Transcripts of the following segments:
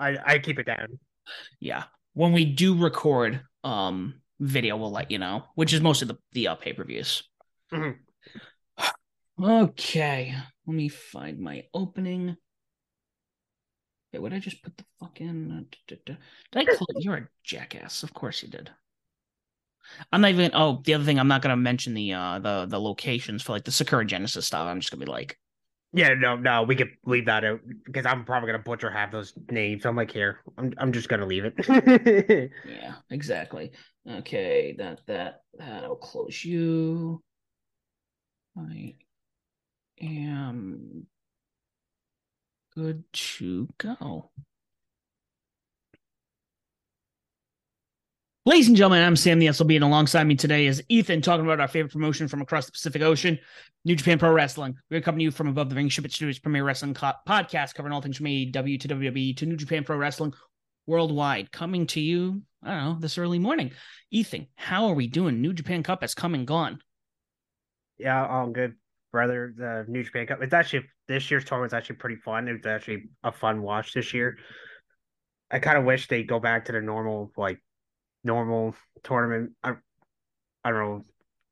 I I keep it down. Yeah, when we do record um video, we'll let you know, which is most of the the uh, pay per views. Mhm. Okay, let me find my opening. Okay, would I just put the fuck in? Did I close? You're a jackass. Of course you did. I'm not even. Oh, the other thing, I'm not gonna mention the uh the the locations for like the Sakura Genesis stuff. I'm just gonna be like, Yeah, no, no, we could leave that out because I'm probably gonna butcher half those names. I'm like, here, I'm I'm just gonna leave it. yeah, exactly. Okay, that that that'll close you. I am good to go. Ladies and gentlemen, I'm Sam the SLB, and alongside me today is Ethan talking about our favorite promotion from across the Pacific Ocean, New Japan Pro Wrestling. We're coming to you from above the ring, Ship It Studios premier wrestling co- podcast, covering all things from AEW to WWE to New Japan Pro Wrestling worldwide. Coming to you, I don't know, this early morning. Ethan, how are we doing? New Japan Cup has come and gone. yeah, all good, brother. The New Japan Cup. It's actually this year's tournament's actually pretty fun. It was actually a fun watch this year. I kind of wish they go back to the normal like normal tournament. I, I don't know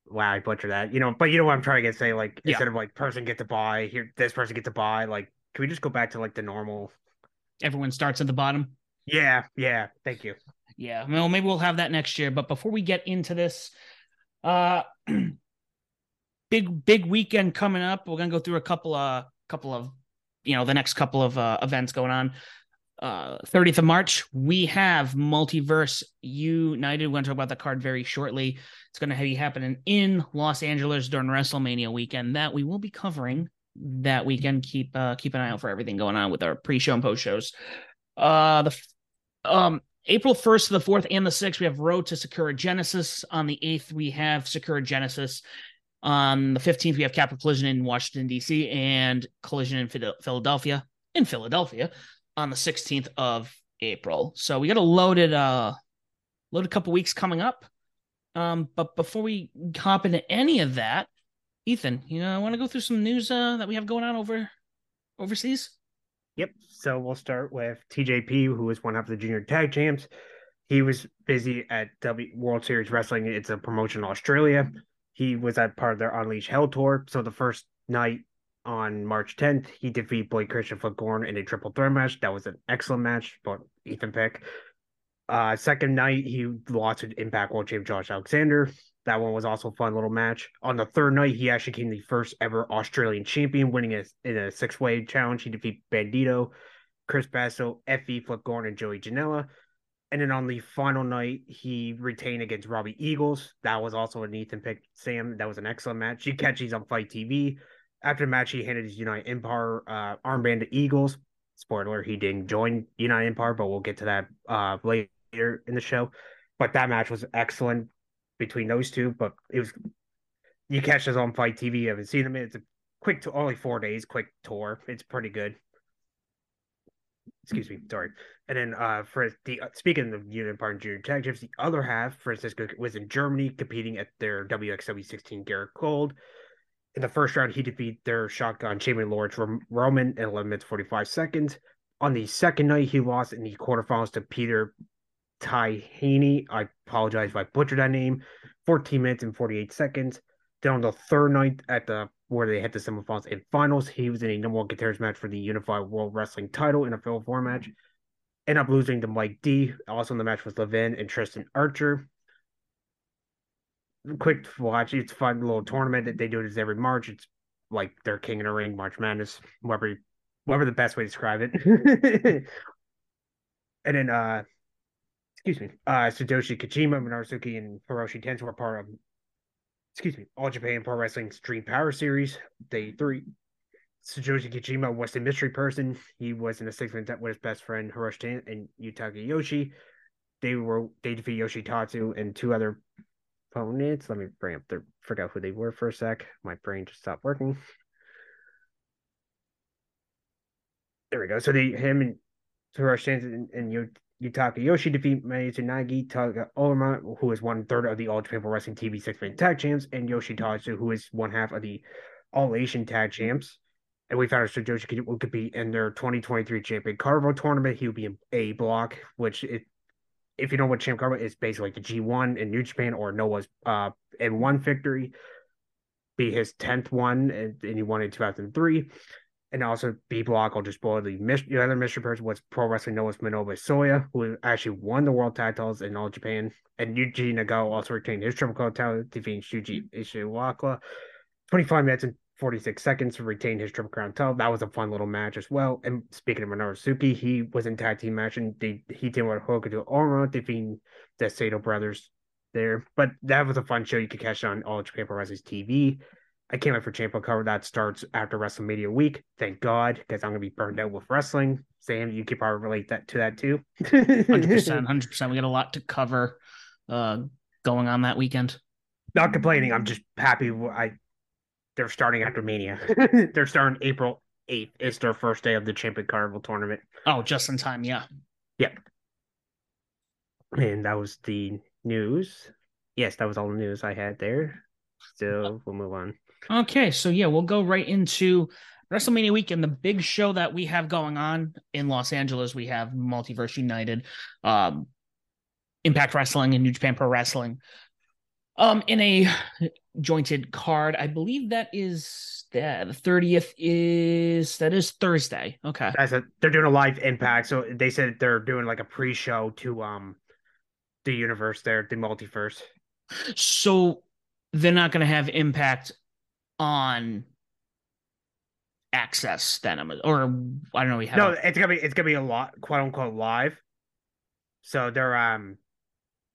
why I butcher that, you know, but you know what I'm trying to get say like Yeah. instead of like person get to buy here, this person get to buy. Like, can we just go back to like the normal? Everyone starts at the bottom. Yeah, yeah. Thank you. Yeah, well, maybe we'll have that next year. But before we get into this, uh, big big weekend coming up. We're gonna go through a couple of couple of you know the next couple of uh, events going on. Uh, 30th of March, we have Multiverse United. We're gonna talk about the card very shortly. It's gonna be happening in Los Angeles during WrestleMania weekend. That we will be covering that weekend. Keep uh, keep an eye out for everything going on with our pre-show and post shows. Uh, the um April 1st to the 4th and the 6th, we have Road to Sakura Genesis. On the 8th, we have Sakura Genesis. On the 15th, we have Capital Collision in Washington, D.C., and Collision in Philadelphia. In Philadelphia on the 16th of April. So we got a loaded, uh, loaded couple weeks coming up. Um, but before we hop into any of that, Ethan, you know, I want to go through some news uh, that we have going on over overseas. Yep. So we'll start with TJP, who was one half of the junior tag champs. He was busy at W World Series Wrestling. It's a promotion in Australia. He was at part of their Unleash Hell tour. So the first night on March 10th, he defeated Blake Christian Foot Gorn in a triple threat match. That was an excellent match, but Ethan pick. Uh, second night, he lost to Impact World Champ Josh Alexander. That one was also a fun little match. On the third night, he actually became the first ever Australian champion, winning a, in a six way challenge. He defeated Bandito, Chris Basso, Effy, Flip Gordon, and Joey Janela. And then on the final night, he retained against Robbie Eagles. That was also an Ethan pick. Sam, that was an excellent match. You catch these on Fight TV. After the match, he handed his United Empire uh, armband to Eagles. Spoiler, he didn't join United Empire, but we'll get to that uh, later in the show. But that match was excellent between those two. But it was you catch this on Fight TV. You haven't seen them. It's a quick, to only four days, quick tour. It's pretty good. Excuse me, sorry. And then uh, for the uh, speaking of Union Empire and Junior Tag Champs, the other half, Francisco was in Germany competing at their WXW 16 Carat Gold. In the first round, he defeated their shotgun champion Lawrence Rom- Roman in 11 minutes 45 seconds. On the second night, he lost in the quarterfinals to Peter Tihanyi. I apologize if I butchered that name. 14 minutes and 48 seconds. Then on the third night at the where they hit the semifinals and finals, he was in a number one contenders match for the Unified World Wrestling title in a fatal four match. Ended up losing to Mike D. Also in the match was Levin and Tristan Archer. Quick watch. It's fun little tournament that they do this every March. It's like their King of the Ring, March Madness, whatever, whatever the best way to describe it. and then, uh, excuse me, uh, Satoshi Kojima, Minoru Suzuki, and Hiroshi Tenzan were part of, excuse me, All Japan Pro Wrestling's Dream Power Series, Day 3. Satoshi Kojima was a mystery person. He was in a six man tag with his best friend Hiroshi Ten and Yutaka Yoshie. They were they defeated Yoshitatsu and two other opponents. Let me bring up the forgot who they were for a sec. My brain just stopped working. There we go. So they him and Hiroshi Ten and, and Yu- Yutaka Yoshie defeat Mayuta Nagi, Taga Olama, who is one third of the All Japan Pro Wrestling TV six man tag champs, and Yoshi Tatsu, who is one half of the All Asian tag champs. and we found out Joshi could, could be in their 2023 Champion Carnival tournament. He would be in A block, which it, if you know what Champ Carnival is, basically the G1 in New Japan or Noah's uh in one victory, be his 10th one, and, and he won in 2003. And also B block, I'll just the, the other mystery person was Pro Wrestling Noah's Minobu Soya, who actually won the world titles in all Japan. And Yuji Nagata also retained his triple crown title, defeating Shuji Ishikawa. 25 minutes and 46 seconds to retain his Triple Crown title. That was a fun little match as well. And speaking of Minoru Suzuki, he was in tag team match and they, he teamed with Hokuto Oro, defeating the Sato brothers there. But that was a fun show. You could catch it on All Japan Pro Wrestling TV. I can't wait for Champion cover that starts after WrestleMania week. Thank God, because I'm gonna be burned out with wrestling. Sam, you could probably relate that to that too. Hundred percent, hundred percent. We got a lot to cover uh, going on that weekend. Not complaining. I'm just happy. I they're starting after Mania. they're starting April 8th. It's their first day of the Champion Carnival tournament. Oh, just in time, yeah. Yeah. And that was the news. Yes, that was all the news I had there. So we'll move on. Okay, so yeah, we'll go right into WrestleMania weekend, the big show that we have going on in Los Angeles. We have Multiverse United, um, Impact Wrestling, and New Japan Pro Wrestling. Um, in a jointed card. I believe that is the thirtieth is that is Thursday. Okay. That's a they're doing a live impact. So they said they're doing like a pre-show to um the universe there, the multiverse. So they're not gonna have impact on access then or I don't know we have No, it's gonna be it's gonna be a lot quote unquote live. So they're um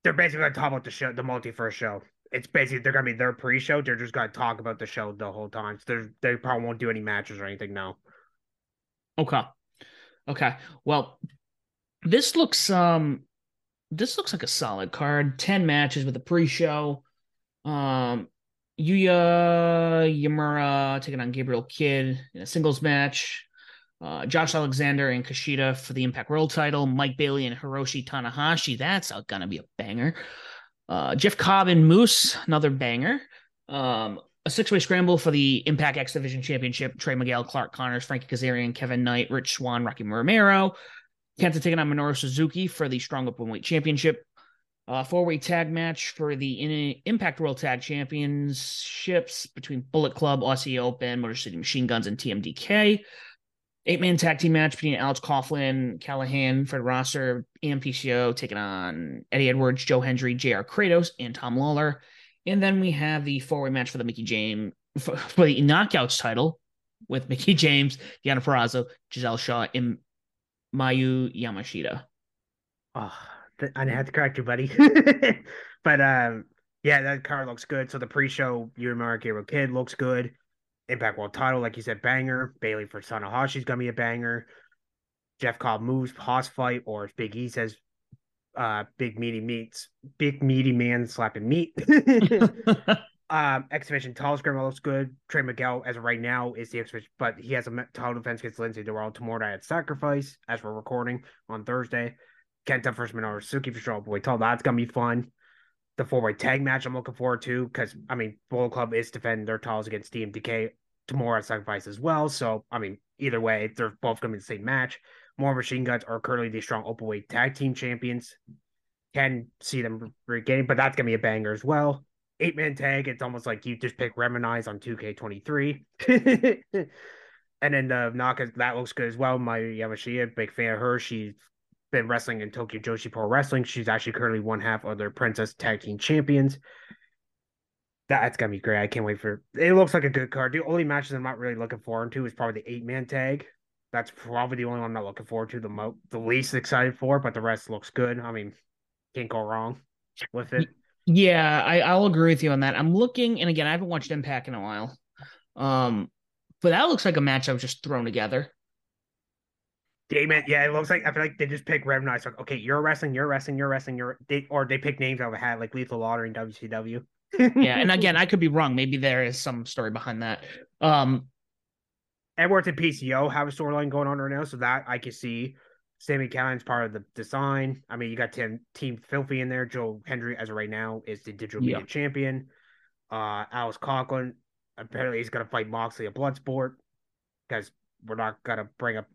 they're basically gonna talk about the show the multiverse show it's basically they're gonna be their pre-show. They're just gonna talk about the show the whole time. So they probably won't do any matches or anything now. Okay. Okay. Well, this looks um this looks like a solid card. 10 matches with a pre-show. Um Yuya Uemura taking on Gabriel Kidd in a singles match. Uh, Josh Alexander and Kushida for the Impact World title. Mike Bailey and Hiroshi Tanahashi. That's gonna be a banger. Uh, Jeff Cobb and Moose, another banger. Um, a six-way scramble for the Impact X Division Championship. Trey Miguel, Clark Connors, Frankie Kazarian, Kevin Knight, Rich Swann, Rocky Romero. Kenta taking on Minoru Suzuki for the Strong Openweight Championship. Uh, four-way tag match for the Impact World Tag Championships between Bullet Club, Aussie Open, Motor City Machine Guns, and TMDK. Eight man tag team match between Alex Coughlin, Callihan, Fred Rosser, and PCO taking on Eddie Edwards, Joe Hendry, JR Kratos, and Tom Lawlor. And then we have the four way match for the Mickie James for, for, the knockouts title with Mickie James, Deonna Purrazzo, Giselle Shaw, and Mayu Yamashita. Oh, I have to correct you, buddy. but um, yeah, that card looks good. So the pre-show, you and Mark Gabriel Kidd looks good. Impact World title, like you said, banger. Bailey for Tanahashi's gonna be a banger. Jeff Cobb moves, Hoss fight, or as Big E says, uh, big meaty meats, big meaty man slapping meat. um, exhibition title scrim looks good. Trey Miguel, as of right now, is the exhibition, but he has a title defense against Lince Dorado tomorrow night at Sacrifice, as we're recording on Thursday. Kenta versus Minoru Suzuki for sure. Boy, tell that's gonna be fun the four way tag match I'm looking forward to because I mean Bullet Club is defending their titles against TMDK tomorrow Sacrifice as well. So I mean either way, they're both going to be the same match. More Machine Guns are currently the strong open weight tag team champions. Can see them regaining, but that's gonna be a banger as well. Eight man tag, it's almost like you just pick Reminize on 2K23. and then uh, the Naka, that looks good as well. Mayu Yamashita, big fan of her. She's been wrestling in Tokyo Joshi Pro Wrestling. She's actually currently one half of their Princess Tag Team Champions. That's gonna be great. I can't wait for it. Looks like a good card. The only matches I'm not really looking forward to is probably the eight man tag. That's probably the only one I'm not looking forward to the mo the least excited for, but the rest looks good. I mean, can't go wrong with it. Yeah, I, I'll agree with you on that. I'm looking, and again, I haven't watched Impact in a while. Um, but that looks like a match I was just thrown together. Damon, yeah, it looks like I feel like they just pick random nights. Like, okay, you're wrestling, you're wrestling, you're wrestling, you're they or they pick names out of a hat like Lethal Lottery and WCW. Yeah, and again, I could be wrong. Maybe there is some story behind that. Um Edwards and PCO have a storyline going on right now, so that I can see. Sammy Callihan's part of the design. I mean, you got Team, team Filthy in there. Joe Hendry, as of right now, is the digital media champion. Uh, Alex Coughlin, apparently he's going to fight Moxley at Bloodsport because we're not gonna bring up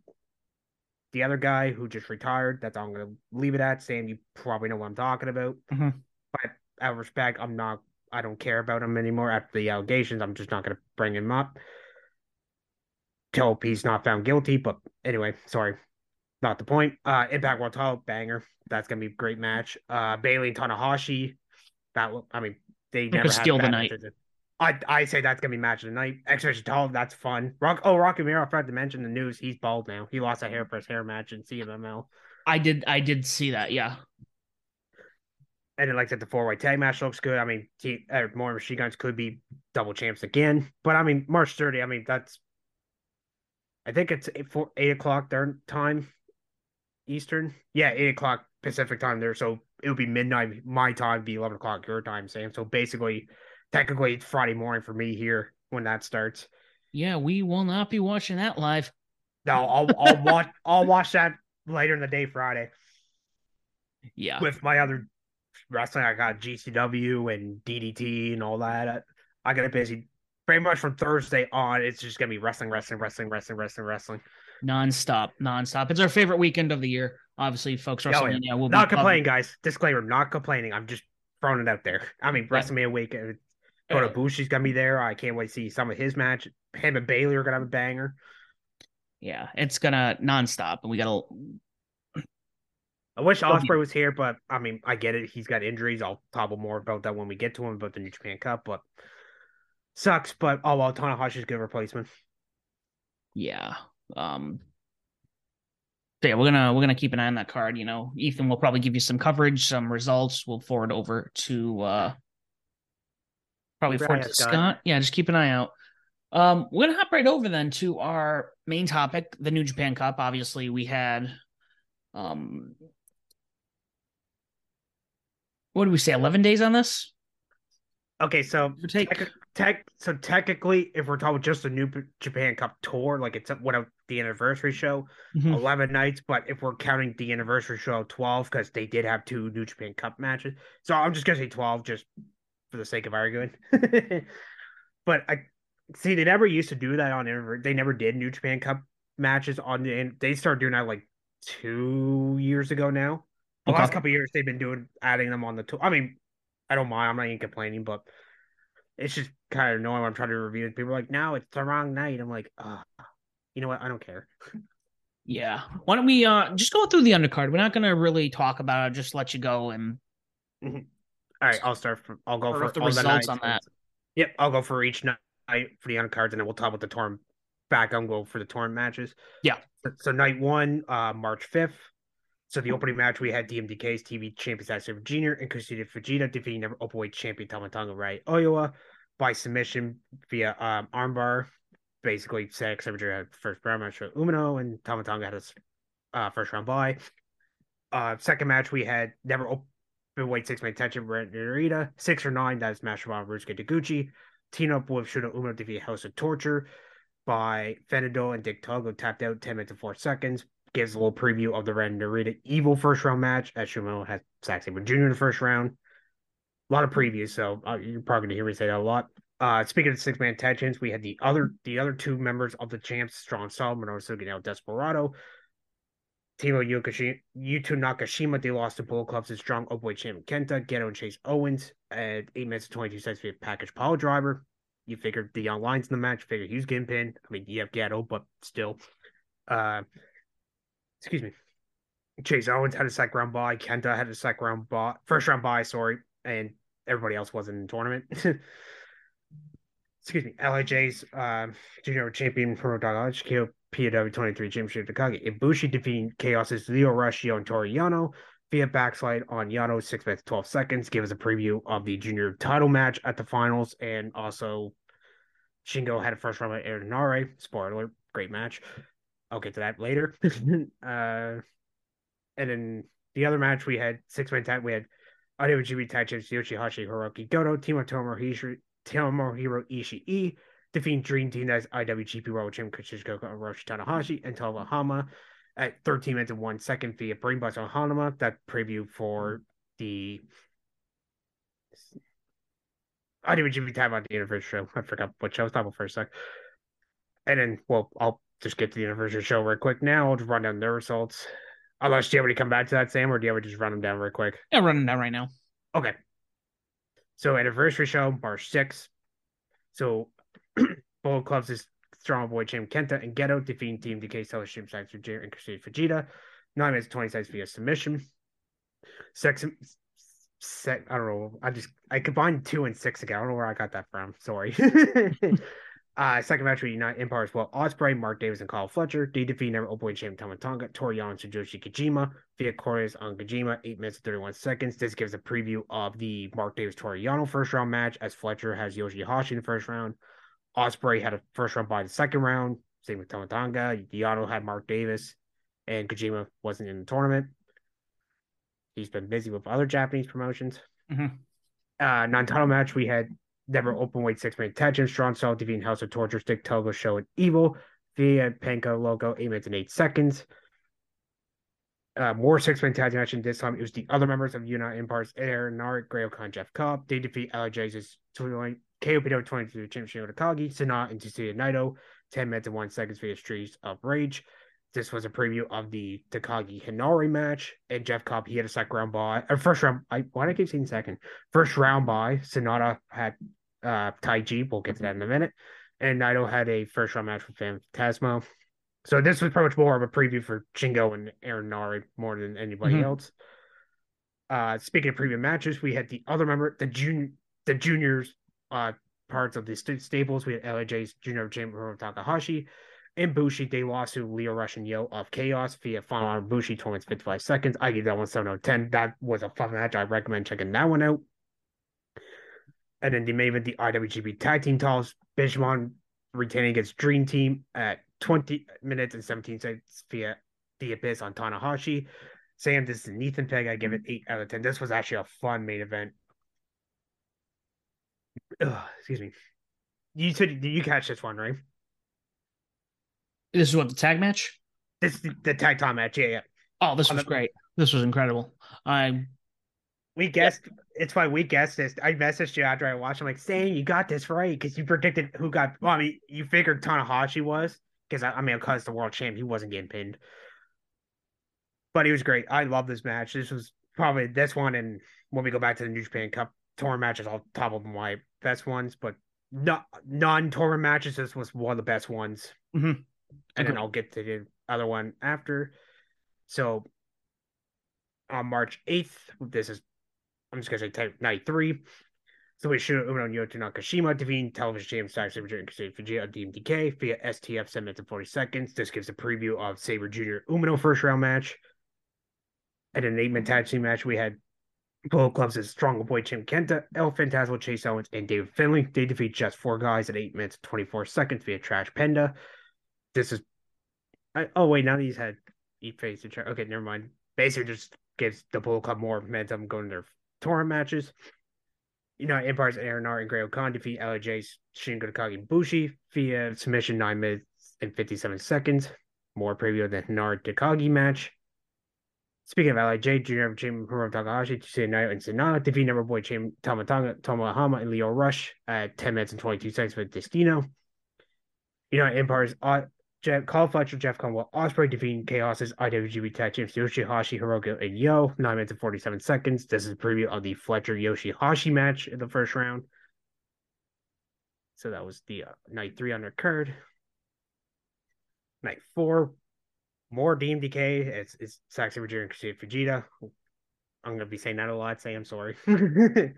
the other guy who just retired. That's all I'm gonna leave it at. Sam, you probably know what I'm talking about. Mhm. But out of respect, I'm not. I don't care about him anymore after the allegations. I'm just not gonna bring him up till he's not found guilty. But anyway, sorry, not the point. Uh, Impact World Title banger. That's gonna be a great match. Uh, Bailey and Tanahashi. That will- I mean, they never steal the night. I I say that's gonna be match of the night. Title, that's fun. Rock. Oh, Rocky Romero. I forgot to mention the news. He's bald now. He lost a hair for his hair match in CMLL. I did I did see that. Yeah. And then, like I said, the four way tag match looks good. I mean, uh, more machine guns could be double champs again. But I mean, March 30. I mean, that's. I think it's eight, four, eight o'clock their time, Eastern. Yeah, eight o'clock Pacific time there. So it would be midnight my time, be eleven o'clock your time, Sam. So basically, technically, it's Friday morning for me here when that starts. Yeah, we will not be watching that live. No, I'll I'll watch I'll watch that later in the day Friday Yeah. with my other wrestling. I got GCW and DDT and all that. I, I get busy. Pretty much from Thursday on, it's just gonna be wrestling, wrestling, wrestling, wrestling, wrestling, wrestling. nonstop, nonstop. It's our favorite weekend of the year. Obviously, folks, Oh, yeah. WrestleMania will Not complaining, guys. Disclaimer: not complaining. I'm just throwing it out there. I mean, Yeah. WrestleMania week. uh, Kota Ibushi's gonna be there. I can't wait to see some of his match. Him and Bailey are gonna have a banger. Yeah, it's gonna nonstop, and we gotta. I wish Ospreay was here, but I mean, I get it. He's got injuries. I'll talk more about that when we get to him about the New Japan Cup. But sucks. But oh well, Tanahashi's a good replacement. Yeah. Um. so yeah, we're gonna we're gonna keep an eye on that card. You know, Ethan will probably give you some coverage, some results. We'll forward over to uh probably forward to Scott. Scott. Yeah, just keep an eye out. Um, we're gonna hop right over then to our main topic, the New Japan Cup. Obviously, we had um what did we say, eleven days on this? Okay, so take. tech, tech, so technically, if we're talking just a New Japan Cup tour, like it's what the anniversary show, Mhm. 11 nights, but if we're counting the anniversary show, 12, because they did have two New Japan Cup matches. So I'm just going to say 12 just for the sake of arguing. but I see, they never used to do that on. They never did New Japan Cup matches on the, and they started doing that like two years ago now. The Okay. last couple of years, they've been doing adding them on the tour. I mean, I don't mind. I'm not even complaining, but it's just kind of annoying when I'm trying to review it. People are like, no, it's the wrong night. I'm like, uh, you know what? I don't care. Yeah. Why don't we uh just go through the undercard? We're not gonna really talk about it, just let you go and All right, I'll start. For, I'll go for the results nights. on that. Yep, I'll go for each night for the undercards, and then we'll talk about the tournament. Back, I'll go for the tournament matches. Yeah. So, so night one, uh, March fifth. So the opening match we had TMDK's TV champion Zack Jr. and Kushida Fujita defeating number openweight champion Tama Tonga Rai Oyoa by submission via um, armbar. Basically, Zack Jr. had first round match with Umino, and Tama Tonga had his uh, first round bye. Uh, second match we had never openweight six man tension Brent Narita six or nine. That is Mashima Ryusuke Taguchi. Team up with Shota Umino defeat House of Torture by Fenado and Dick Togo tapped out 10 minutes and 4 seconds. Gives a little preview of the Ren Narita Evil first round match as Shumo has Zack Sabre Jr. in the first round. A lot of previews, so uh, you're probably going to hear me say that a lot. Uh, speaking of six man tensions, we had the other the other two members of the champs, Strong Style, Minoru Sugi, and El Desperado. Timo Yukashi, Yuto Nakashima, they lost to Bull Clubs and Strong Openweight Champion Kenta, Gedo and Chase Owens at 8 minutes and 22 seconds via package power driver. You figured the young lines in the match, figured he was getting pinned. I mean, you have Gedo, but still. Uh, excuse me. Chase Owens had a second round bye. Kenta had a second round bye, first round bye, sorry, and everybody else wasn't in the tournament. excuse me. LIJ's uh, junior champion from Dagachi PW 23 Championship Takagi. Ibushi defeating Chaos's Leo Rushio and Toru Yano via backslide on Yano, 6 minutes 12 seconds. Give us a preview of the junior title match at the finals. And also, Shingo had a first round with Aaron. Spoiler alert, great match. I'll get to that later. uh, and then the other match we had six man tag. We had Tag Champs Yoshihashi Hirooki Goto, Timo Tomohiro Tomohiro Ishii defeating Dream Team that's IWGP World Champion Kushishiko Orochi Tanahashi and Tova Hama at 13 minutes and one second via Brain Bus on Hanama. That preview for the IWGP Time on the Universe show. I forgot what show I was talking about for a sec. And then, well, I'll just get to the anniversary show real quick now. I'll just run down their results. Unless do you have any come back to that, Sam, or do you ever just run them down real quick? Yeah, running down right now. Okay. So anniversary show, March 6th. So Bullet Clubs is Strong Boy Champ Kenta and Gedo defeating Team Decay Sacks for Jair and Christine Fujita. Nine minutes, 20 seconds via submission. Sex, set, I don't know. I just, I combined two and six again. I don't know where I got that from. Sorry. uh, second match we unite Empire as well. Ospreay, Mark Davis, and Kyle Fletcher. They defeat never open champ Tama Tonga, Toriano, and Tsuyoshi Kojima via Corres on Kojima, 8 minutes and 31 seconds. This gives a preview of the Mark Davis Toriano first round match as Fletcher has Yoshihashi in the first round. Ospreay had a first round by the second round. Same with Tama Tonga. Yano had Mark Davis and Kojima wasn't in the tournament. He's been busy with other Japanese promotions. Mhm. Uh, non-title match we had never open weight six man tag team strong style defeating House of Torture Stick Togo Show and Evil via Panko logo eight minutes and eight seconds. Uh, more six man tag team action this time. It was the other members of United Empires, Air, Narik, Grailcon, Jeff Cobb. They defeat LJ's 20, KOPW 22 Championship Takagi, Sanat, and Tetsuya Naito. 10 minutes and 1 seconds via Streets of Rage. This was a preview of the Takagi Henare match. And Jeff Cobb, he had a second round by, or first round. I why do I keep saying second? First round by Sonata had uh Taiji. We'll get to that in a minute. And Naito had a first round match with Phantasmo. So this was pretty much more of a preview for Shingo and Aaron Nari more than anybody Mhm. else. Uh speaking of preview matches, we had the other member, the junior the juniors uh parts of the st- staples. We had LAJ's junior champion Takahashi and Bushi. They lost to Leo Rush and Yo of Chaos via final Bushi, 20 55 seconds. I give that one 7 out of 10. That was a fun match. I recommend checking that one out. And then the main event, the IWGP Tag Team titles, Bishamon retaining against Dream Team at 20 minutes and 17 seconds via the Abyss on Tanahashi. Sam, this is an Ethan Peg. I give it 8 out of 10. This was actually a fun main event. Ugh, excuse me. You said you catch this one, right? This is what the tag match. This is the, the tag time match. Yeah, yeah. Oh, this On was the- great. This was incredible. I We guessed. It's why we guessed this. I messaged you after I watched. I'm like, saying you got this right because you predicted who got. Well, I mean, you figured Tanahashi was because I, I mean, because the world champ, he wasn't getting pinned. But he was great. I love this match. This was probably this one, and when we go back to the New Japan Cup tournament matches, I'll top of my best ones. But not non-tournament matches, this was one of the best ones. Mhm. And then I'll get to the other one after. So on March 8th, this is I'm just gonna say type night three. So we should Yoto Nakashima defeating television champion Zack Sabre Jr. Sabre Fujita TMDK via STF 7 minutes and 40 seconds. This gives a preview of Sabre Jr. Umino first round match. And an eight man tag team match, we had Bullet Clubs as Strong Boy Champ Kenta, El Phantasmo, Chase Owens, and David Finlay. They defeat just four guys at eight minutes and 24 seconds via Trash Penda. This is. I, oh, wait, now these had Eat Face and Trash. Okay, never mind. Basically, just gives the Bullet Club more momentum going to their tournament matches. You know, Empire's Aaron Art and Gray Khan defeat LAJ's Shingo Takagi and Bushi via submission 9 minutes and 57 seconds. More preview of the Henare Takagi match. Speaking of LIJ, Junior Jim Hiro Takahashi, Tetsuya Naito, and Sonata defeat number boy Chim Tama Tonga, Tomohama, and Leo Rush at 10 minutes and 22 seconds with Destino. You know, Empire's Jeff, Carl Fletcher, Jeff Conwell, Ospreay defeating Chaos's IWGP Tag Champs Yoshihashi, Hiroko, and Yo, 9 minutes and 47 seconds. This is a preview of the Fletcher Yoshihashi match in the first round. So that was the uh, night three undercard. Night four, more DMDK. It's it's Sabre Jr. and Christina Fujita. I'm gonna be saying that a lot. Say I'm sorry.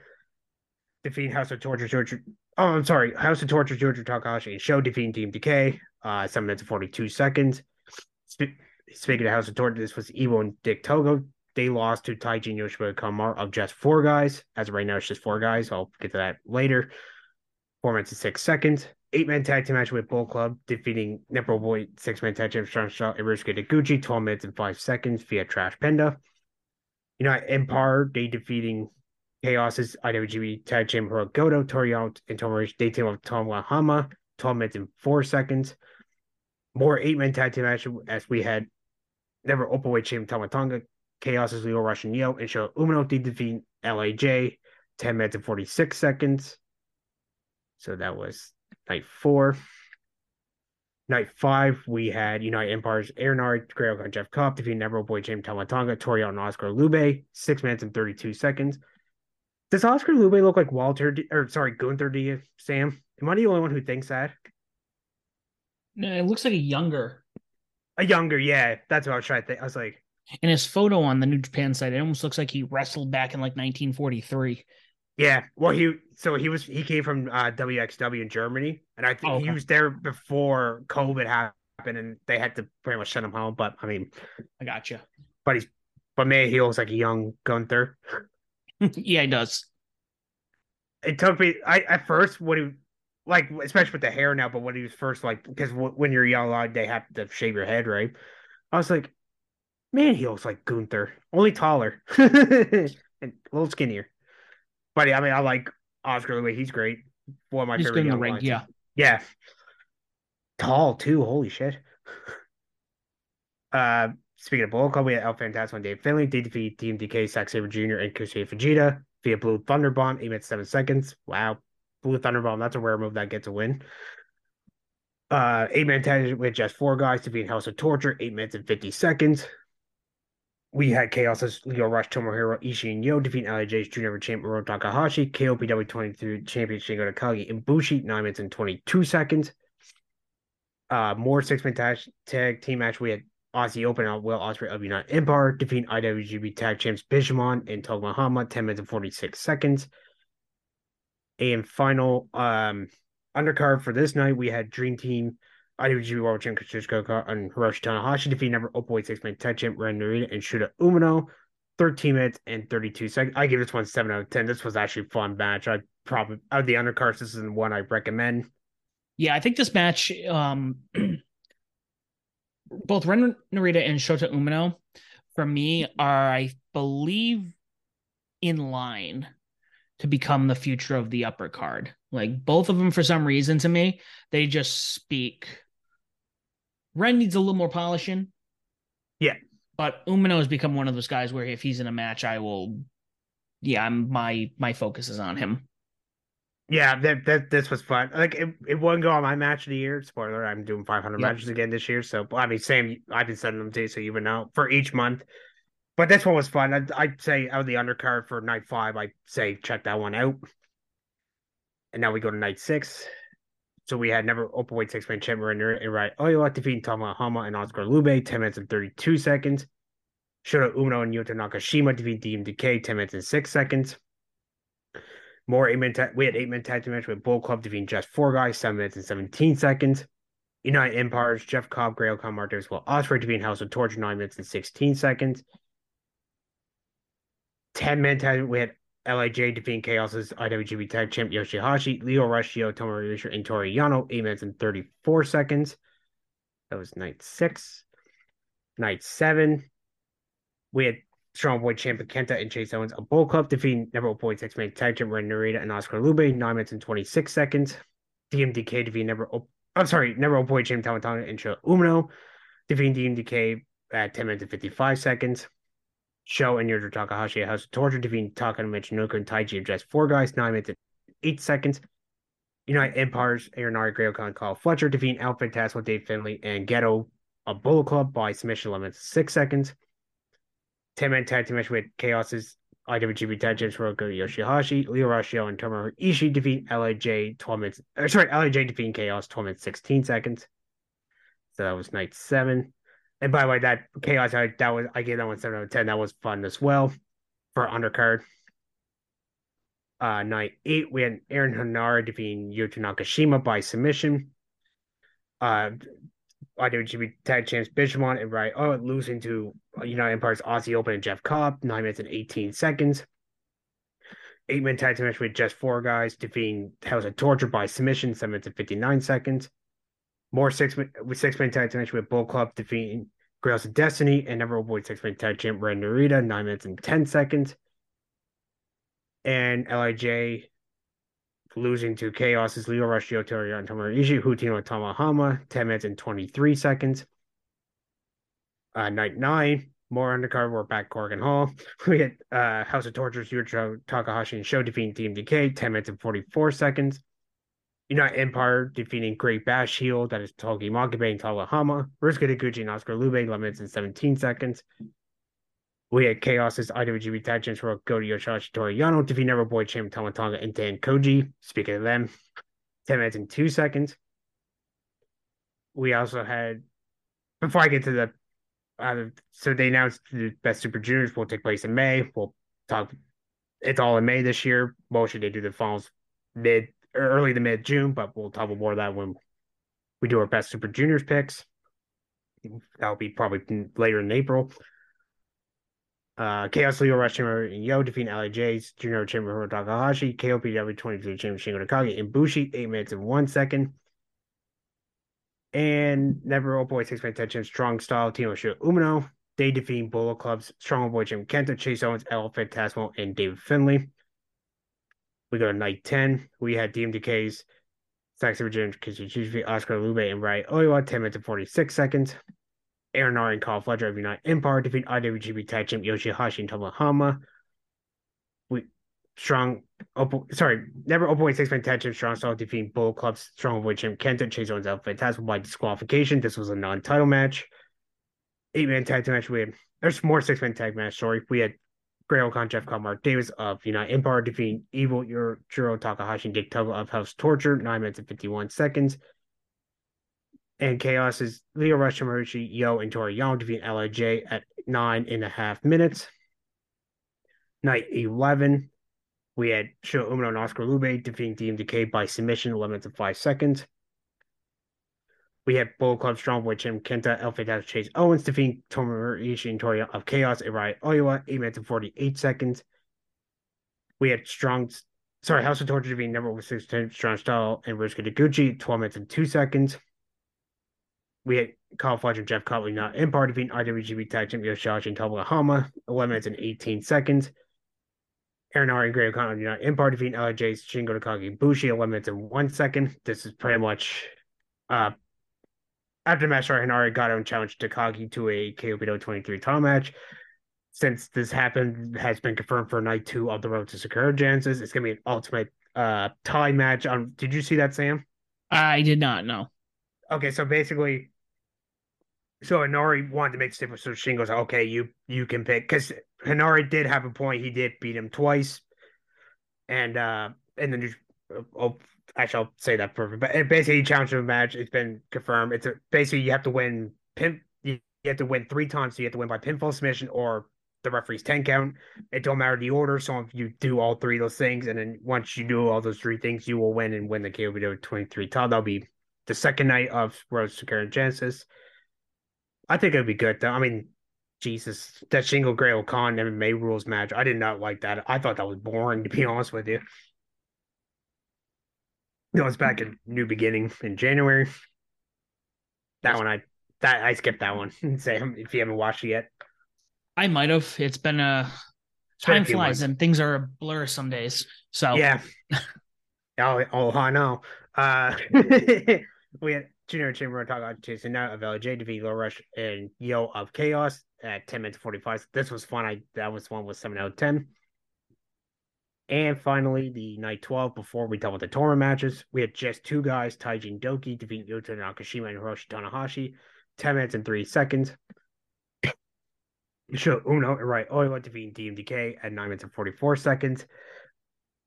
Defeat House of Torture, Torture. Oh, I'm sorry. House of Torture, Torture Takahashi and Show defeating Team Decay. Uh, seven minutes and 42 seconds. Spe- speaking of House of Torture, this was Evo and Dick Togo. They lost to Taiji and Yoshimura Kamar of just four guys. As of right now, it's just four guys. I'll get to that later. Four minutes and six seconds. Eight man tag team match with Bull Club, defeating Nepro Boy six man tag team Strong Shot Irusuke Taguchi, 12 minutes and five seconds via Trash Penda. You know, Empire, they defeating Chaos's IWGP tag team Hirogoto, Toriano, and Tomorish. They team of Tom Wahama, 12 minutes and four seconds. More eight man tag team match as we had never open weight champion Tama Tonga, Chaos's Leo Russian Yo, and Show Umino defeat LAJ, 10 minutes and 46 seconds. So that was night four. Night five, we had United Empires, Aaron Grail and Jeff Cobb defeating Never Boy James Tama Tonga, Toriel, and Oskar Leube, six minutes and 32 seconds. Does Oskar Leube look like Walter, D- or sorry, Gunther you, Sam? Am I the only one who thinks that? It looks like a younger. A younger, yeah. That's what I was trying to think. I was like, in his photo on the New Japan site, it almost looks like he wrestled back in like 1943. Yeah, well, he so he was he came from uh, WXW in Germany, and I think oh, okay. he was there before COVID happened, and they had to pretty much send him home. But I mean, I got you. But he's but man, he looks like a young Gunther. yeah, he does. It took me. I at first when he like especially with the hair now, but when he was first like because w- when you're young, they have to shave your head, right? I was like, man, he looks like Gunther, only taller and a little skinnier. But yeah, I mean, I like Oscar the way he's great. One of my he's favorite young ring, Yeah, yeah, tall too. Holy shit. uh, speaking of Bullet Club, we had El Phantasmo and Dave Finlay. They defeat TMDK, Zack Sabre Jr. and Kusuya Fujita via Blue Thunderbomb, eight minutes seven seconds. Wow, Blue Thunderbomb. That's a rare move that gets a win. Uh, eight man tag with just four guys to be in House of Torture, eight minutes and fifty seconds we had Chaos as Lio Rush, Tomohiro Ishii, and Yo defeating LIJ's junior champ Miro Takahashi, KOPW 23 champion Shingo Takagi, and Bushi, 9 minutes and 22 seconds. Uh, more six man tag, tag team match. We had Aussie Open out Will Ospreay of United Empire defeating IWGP Tag Champs Bishamon and Mahama, 10 minutes and 46 seconds. And final um undercard for this night, we had Dream Team IWGP World Champion Kazuchika and Hiroshi Tanahashi defeat number Openweight Six Man Tag Champ Ren Narita and Shota Umino. 13 minutes and 32 seconds. I give this one 7 out of 10. This was actually a fun match. I probably out of the undercards, this is the one I recommend. Yeah, I think this match, um both Ren Narita and Shota Umino, for me, are I believe in line to become the future of the upper card. Like both of them, for some reason, to me, they just speak Ren needs a little more polishing. Yeah. But Umino has become one of those guys where if he's in a match, I will yeah, I'm my my focus is on him. Yeah, that that this was fun. Like it, it wouldn't go on my match of the year. Spoiler: I'm doing 500 yep. matches again this year. So I mean, same. I've been sending them to you, so you would know for each month. But this one was fun. I'd, I'd say out of the undercard for night five, I'd say check that one out. And now we go to night six. So we had never open weight six man champion and right oh, Oyoa defeating Tama Hama and Oskar Leube, 10 minutes and 32 seconds. Shota Umino and Yuta Nakashima defeat TMDK, 10 minutes and 6 seconds. More eight man ta- we had eight man tag team match with Bull Club defeating just four guys, 7 minutes and 17 seconds. United Empires, Jeff Cobb, Grail Con Martyrs, well, Ospreay defeating House of Torture, 9 minutes and 16 seconds. 10 man tag, we had LIJ defeating Chaos's IWGP Tag Champ Yoshihashi, Leo Rushio, Tomohiro and Toru Yano, 8 minutes and 34 seconds. That was night six. Night seven, we had Strong Boy Champ Kenta and Chase Owens, a Bull Club, defeating number point six man tag champ Ren Narita and Oskar Leube, 9 minutes and 26 seconds. TMDK defeating number, I'm sorry, number point champ Tama Tonga and Sho Umino, defeating TMDK at 10 minutes and 55 seconds. Show and Yujiro Takahashi House of Torture defeating Taka Michinoku and Taiji just four guys, nine minutes and eight seconds. United Empires, Aaronari Greokon, Kyle Fletcher defeating Al Phantasmo, Dave Finlay, and Gedo of Bullet Club by submission limits six seconds. 10 man tag team match with Chaos's IWGP Tag Champs Roku Yoshihashi, Leo Rushio, and Tomohiro Ishii defeat LIJ 12 minutes. Or sorry, LIJ defeating Chaos 12 minutes 16 seconds. So that was night seven. And by the way, that chaos I that was I gave that one seven out of ten. That was fun as well for undercard. Uh, night eight, we had Aaron Henare defeating Yuta Nakashima by submission. Uh, IWGP Tag Champs Bishamon and Right Oh losing to United Empire's Aussie Open and Jeff Cobb, nine minutes and 18 seconds. Eight man tag match with just four guys defeating House of Torture by submission, seven minutes and 59 seconds. More six with six man tag match with Bull Club defeating Grails of Destiny and number one six man tag champ Ren Narita, nine minutes and ten seconds. And Lij losing to Chaos's Lio Rush Yotori and Tomohiro Ishii, Hutino Tamahama, 10 minutes and 23 seconds. Uh, night nine, more undercard. We're back Korakuen Hall. We get uh, House of Tortures, Yujiro Takahashi and Show defeating Team DK, 10 minutes and 44 seconds. United Empire defeating Great Bash Heel, that is Togi Makabe and Talahama. Rusuka Taguchi and Oskar Leube, 11 minutes and 17 seconds. We had Chaos's IWGP Tag Champs for Go to Yoshihashi Toriyano, defeat Never Boy Champ Tama Tonga and Dan Koji. Speaking of them, 10 minutes and 2 seconds. We also had, before I get to the, uh, so they announced the Best Super Juniors will take place in May. We'll talk, it's all in May this year. Mostly they do the finals mid early to mid June, but we'll talk more of that when we do our best Super Juniors picks. That'll be probably later in April. Uh, Chaos Leo Rush and Yo defeating LIJ's Junior Chamber Takahashi, KOPW 23 Chamber Shingo Takagi, and Bushi, 8 minutes and 1 second. And Never Old Boy Six Man Tension Strong Style Tino Shu Umino. They defeating Bullet Club's Strong Old Boy Jim Kenta, Chase Owens, El Phantasmo, and David Finlay. We go to night 10. We had TMDK's Saxon Virginia Kichichifi, Oskar Leube, and Rai Oiwa, 10 minutes and 46 seconds. Aaron Nari and Kyle Fletcher of United Empire defeat IWGP Tag Champ Yoshihashi and Tomohama. We strong Opo, sorry, never open six man tag champ strong style defeating Bull Club's strong boy champ Kenta Chase Owens out fantastic by disqualification. This was a non-title match. Eight man tag team match. We had there's more six man tag match. Sorry, we had Great-O-Khan, Jeff Cobb, Mark Davis of United Empire defeating Evil Jiro Takahashi and Dick Tuggle of House Torture, nine minutes and 51 seconds. And Chaos is Leo Rush, Maruchi, Yo, and Tori Young defeating LIJ at nine and a half minutes. Night 11, we had Sho Umino and Oskar Leube defeating TMDK by submission, 11 minutes and five seconds. We had Bull Club Strongboy Jim Kenta, El Fantastic Chase Owens defeating Tomohiro Ishii and Toria of Chaos, Arai Oiwa, 8 minutes and 48 seconds. We had Strong, sorry, House of Torture defeating number one six Strong Style and Ryusuke Taguchi, 12 minutes and 2 seconds. We had Kyle Fletcher and Jeff Cutler not Empire defeating IWGP Tag Champ Yoshihashi and Tomohama, 11 minutes and 18 seconds. Aaron Ari and Great-O-Khan United Empire defeating LIJ's Shingo Takagi Bushi, 11 minutes and 1 second. This is pretty much uh, after the match, Henare got on challenge Takagi to a KOPW 23 title match. Since this happened, has been confirmed for night two of the road to Sakura Genesis. It's gonna be an ultimate uh tie match. On did you see that, Sam? I did not know. Okay, so basically, so Henare wanted to make the difference. So Shingo's okay, you you can pick because Henare did have a point. He did beat him twice, and uh and then oh, I shall say that perfect. But basically, challenge challenged a match. It's been confirmed. It's a, basically you have to win pin. You, have to win three times. So you have to win by pinfall submission or the referee's ten count. It don't matter the order. So if you do all three of those things, and then once you do all those three things, you will win and win the KOPW twenty three title. That'll be the second night of Rose Sakura Genesis. I think it'd be good though. I mean, Jesus, that Shingo Great-O-Khan MMA rules match. I did not like that. I thought that was boring to be honest with you. It was back in New Beginning in January. That one I that I skipped that one. Sam, if you haven't watched it yet. I might have. It's been a time flies months. and things are a blur some days. So yeah. oh, oh, I know. Uh, we had Junior Chamber talk about Jason Knight of LJ defeat Low Rush and Yo of Chaos at 10 minutes 45. This was fun. I that was one with 7 out of 10. And finally, the night 12 before we dealt with the tournament matches, we had just two guys, Taijin Doki defeating Yuta Nakashima and Hiroshi Tanahashi, 10 minutes and 3 seconds. Show Uno and Right Oiwa defeating TMDK at 9 minutes and 44 seconds.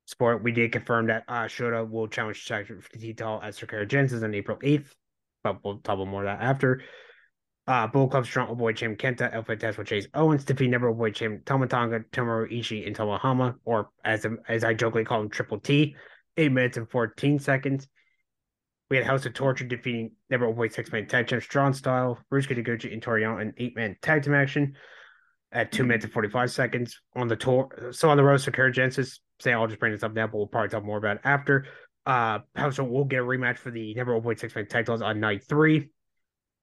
Sport, we did confirm that uh, Shota will challenge Sector 50 tall at Sakura Genesis on April 8th, but we'll talk more that after. Uh, Bull Club Strong Boy Champ Kenta, El Fantasma Chase Owens defeat Never Boy Champ Tama Tonga, Tomohiro Ishii, and Tomohama, or as as I jokingly call him, Triple T, 8 minutes and 14 seconds. We had House of Torture defeating Never Boy Six Man Tag Champ Strong Style, Ryusuke Taguchi, and Toriano in 8 man tag team action at 2 minutes and 45 seconds on the tour. So on the road, Sakura Genesis, say I'll just bring this up now, but we'll probably talk more about it after. Uh, House of will get a rematch for the Never Boy Six Man Tag Titles on night three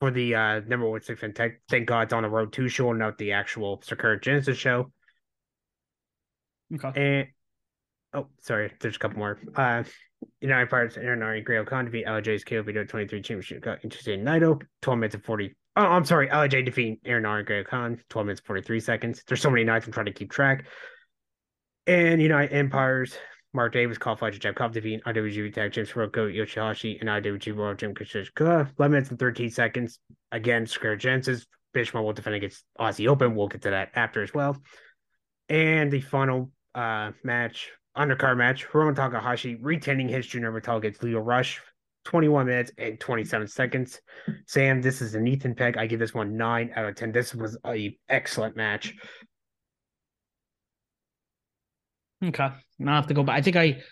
for the uh, number one six and tech. Thank God it's on the road too. Showing note the actual Sakura Genesis show. Okay. And oh, sorry, there's a couple more. Uh, United Pirates, Aaron Ari, Great-O-Khan defeat LJ's KO Video 23 Championship got interested in Naito. 12 minutes and 40. Oh, I'm sorry. LJ defeating Aaron Ari, Great-O-Khan. 12 minutes 43 seconds. There's so many nights I'm trying to keep track. And United Empires Mark Davis, qualified to Jabkov defeat IWGP Tag James Hiroko Yoshihashi and IWGP World Jim Kishishka. 11 minutes and 13 seconds. Again, Sakura Genesis. Bishamon will defend against Aussie Open. We'll get to that after as well. And the final uh, match, undercard match, Hiromu Takahashi retaining his junior title against Lio Rush. 21 minutes and 27 seconds. Sam, this is an Ethan Peck. I give this one 9 out of 10. This was a excellent match. Okay. Now I have to go back. I think I,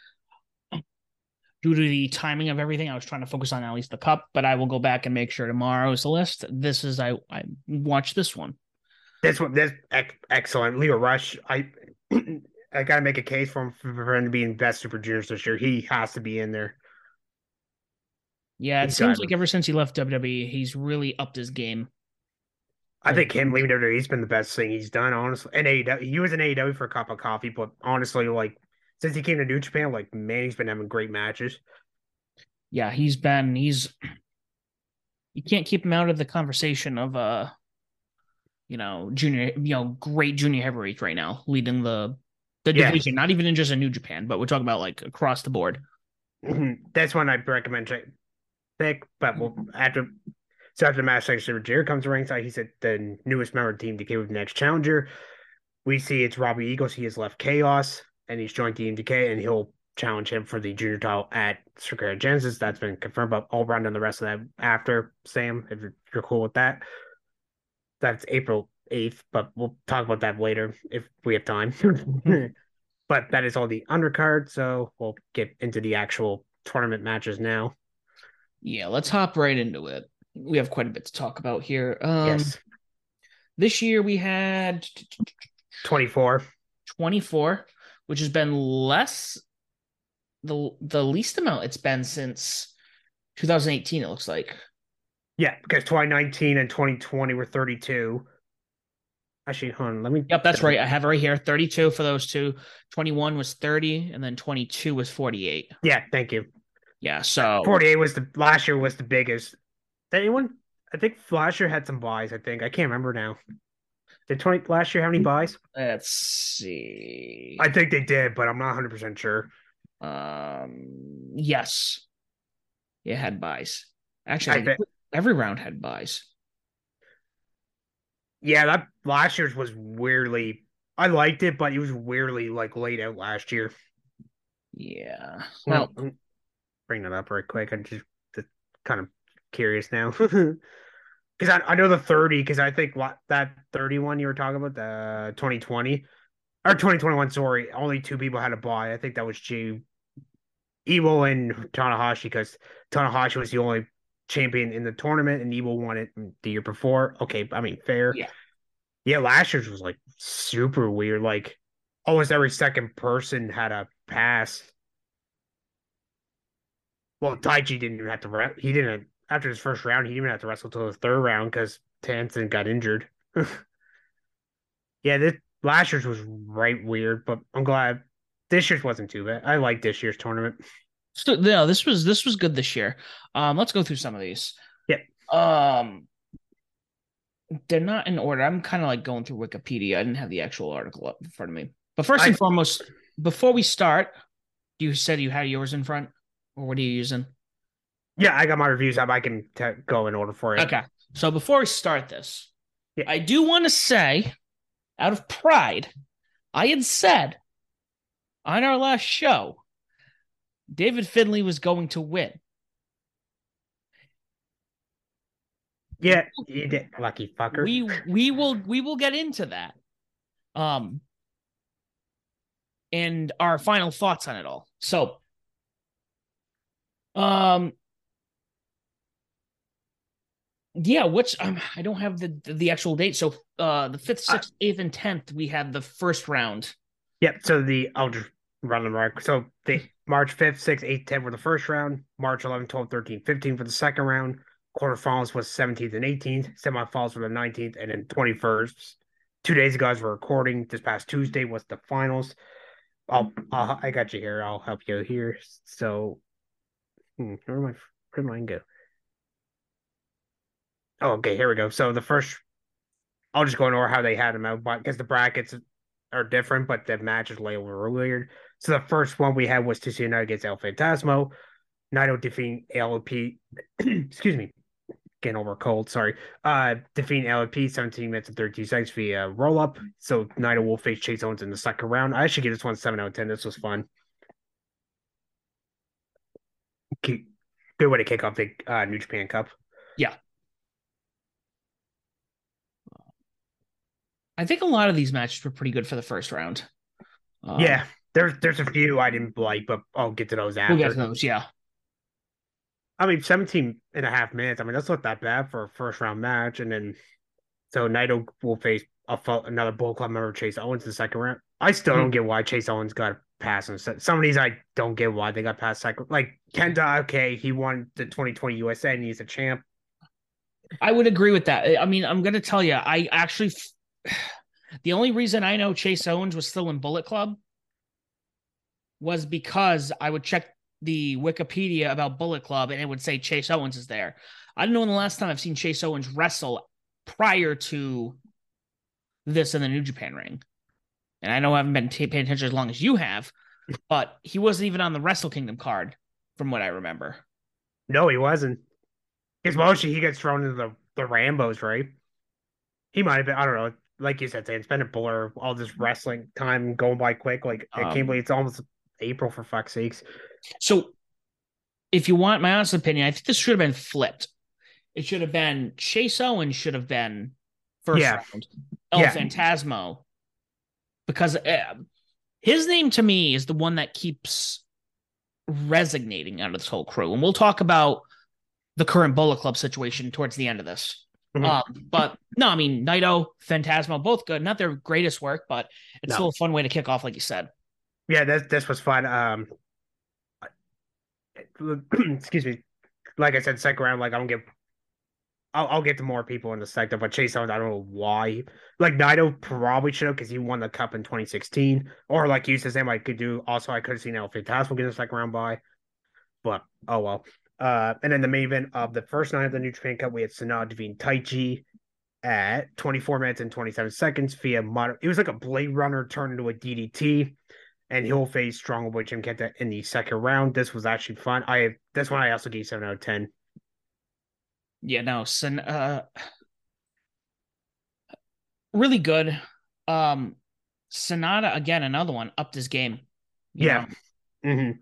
due to the timing of everything, I was trying to focus on at least the cup, but I will go back and make sure tomorrow's the list. This is, I, I watch this one. This one, this excellent. Lio Rush, I, I got to make a case for him for him to be in best super juniors this year. He has to be in there. Yeah, it he's seems like ever since he left WWE, he's really upped his game. I think him leaving WWE has been the best thing he's done, honestly. And AEW, he was in AEW for a cup of coffee, but honestly, like since he came to New Japan, like man, he's been having great matches. Yeah, he's been he's you can't keep him out of the conversation of uh you know junior you know great junior heavyweights right now leading the the yeah. division, not even in just a New Japan, but we're talking about like across the board. That's one I'd recommend pick, but we'll after so after the match section, Jared comes to ringside. He said the newest member of TMDK with the next challenger. We see it's Robbie Eagles. He has left Chaos and he's joined TMDK, and he'll challenge him for the junior title at Sakura Genesis. That's been confirmed, but I'll run down the rest of that after Sam, if you're cool with that. That's April 8th, but we'll talk about that later if we have time. but that is all the undercard, so we'll get into the actual tournament matches now. Yeah, let's hop right into it we have quite a bit to talk about here. Um, yes. This year we had 24. 24, which has been less the the least amount it's been since 2018 it looks like. Yeah, because 2019 and 2020 were 32. Actually, hold on, let me Yep, that's right. I have it right here. 32 for those two. 21 was 30 and then 22 was 48. Yeah, thank you. Yeah, so 48 was the last year was the biggest did anyone? I think Flasher had some buys. I think I can't remember now. Did twenty last year have any buys? Let's see. I think they did, but I'm not 100 percent sure. Um. Yes. It had buys. Actually, every round had buys. Yeah, that last year's was weirdly. I liked it, but it was weirdly like laid out last year. Yeah. Well, well bring that up right quick. I just to kind of curious now. Because I, I know the 30, because I think what, that 31 you were talking about, the 2020 or 2021, sorry, only two people had a buy. I think that was G Evil and Tanahashi because Tanahashi was the only champion in the tournament and Evil won it the year before. Okay, I mean, fair. Yeah. Yeah, last year's was like super weird. Like almost every second person had a pass. Well, Taichi didn't even have to. He didn't after his first round, he didn't even have to wrestle till the third round because Tanson got injured. yeah, this last year's was right weird, but I'm glad this year's wasn't too bad. I like this year's tournament. So, no, this was this was good this year. Um, let's go through some of these. Yeah. Um, they're not in order. I'm kind of like going through Wikipedia. I didn't have the actual article up in front of me. But first and I, foremost, before we start, you said you had yours in front, or what are you using? Yeah, I got my reviews up. I can t- go in order for it. Okay. So before we start this, yeah. I do want to say, out of pride, I had said on our last show, David Finlay was going to win. Yeah, you did, lucky fucker. We we will we will get into that. Um and our final thoughts on it all. So um yeah, which um, I don't have the the actual date. So uh the fifth, sixth, eighth, and tenth, we had the first round. Yep. So the I'll just run them right. So the March 5th, 6th, 8th, 10th were the first round, March 11th, 12th, 13th, 15th for the second round. Quarterfinals was 17th and 18th, semifinals were the 19th, and then 21st. Two days ago, as we're recording, this past Tuesday was the finals. I'll, I'll I got you here. I'll help you here. So, hmm, where my where did mine go? Oh, okay, here we go. So the first, I'll just go into how they had them out, but because the brackets are different, but the matches lay over weird. So the first one we had was Naito against El Phantasmo. Naito defeating LP. excuse me, getting over cold. Sorry. Uh, defeating LP 17 minutes and 32 seconds via roll up. So Naito will face Chase Owens in the second round. I should give this one seven out of ten. This was fun. Good way to kick off the uh, New Japan Cup. Yeah. I think a lot of these matches were pretty good for the first round. Um, yeah, there's there's a few I didn't like, but I'll get to those after. We'll get to those, yeah. I mean, 17 and a half minutes. I mean, that's not that bad for a first round match. And then, so Naito will face a, another Bull Club member, Chase Owens, in the second round. I still mm-hmm. don't get why Chase Owens got passed. Some of these I don't get why they got passed. second. Like Kenta, okay, he won the 2020 USA and he's a champ. I would agree with that. I mean, I'm going to tell you, I actually, the only reason I know Chase Owens was still in Bullet Club was because I would check the Wikipedia about Bullet Club and it would say Chase Owens is there. I don't know when the last time I've seen Chase Owens wrestle prior to this in the New Japan ring. And I know I haven't been t- paying attention as long as you have, but he wasn't even on the Wrestle Kingdom card from what I remember. No, he wasn't. Because mostly he gets thrown into the, the Rambos, right? He might have been, I don't know. Like you said, it's been a blur. All this wrestling time going by quick. Like, um, I can't um, believe it's almost April for fuck's sakes. So, if you want my honest opinion, I think this should have been flipped. It should have been Chase Owens should have been first yeah. round. El yeah. Phantasmo, because uh, his name to me is the one that keeps resonating out of this whole crew, and we'll talk about the current Bullet Club situation towards the end of this. Mm-hmm. Um, but no, I mean Naito, Phantasmo, both good. Not their greatest work, but it's no. still a fun way to kick off, like you said. Yeah, this this was fun. Um, excuse me. Like I said, second round. Like I don't give. I'll, I'll get to more people in the sector, but Chase Owens, I don't know why. Like Naito probably should have because he won the cup in 2016, or like you said, same I could do. Also, I could have seen El Phantasmo get a second round by, but oh well. Uh, and then the main event of the first night of the New Japan Cup, we had Sanada defeating Taichi at 24 minutes and 27 seconds via mod- it was like a Blade Runner turned into a DDT and he'll face Strong Boy Jim Kenta in the second round. This was actually fun. I this one I also gave seven out of ten. Yeah, no, Sen- uh, really good. Um, Sanada again, another one upped his game. Yeah. Mm-hmm.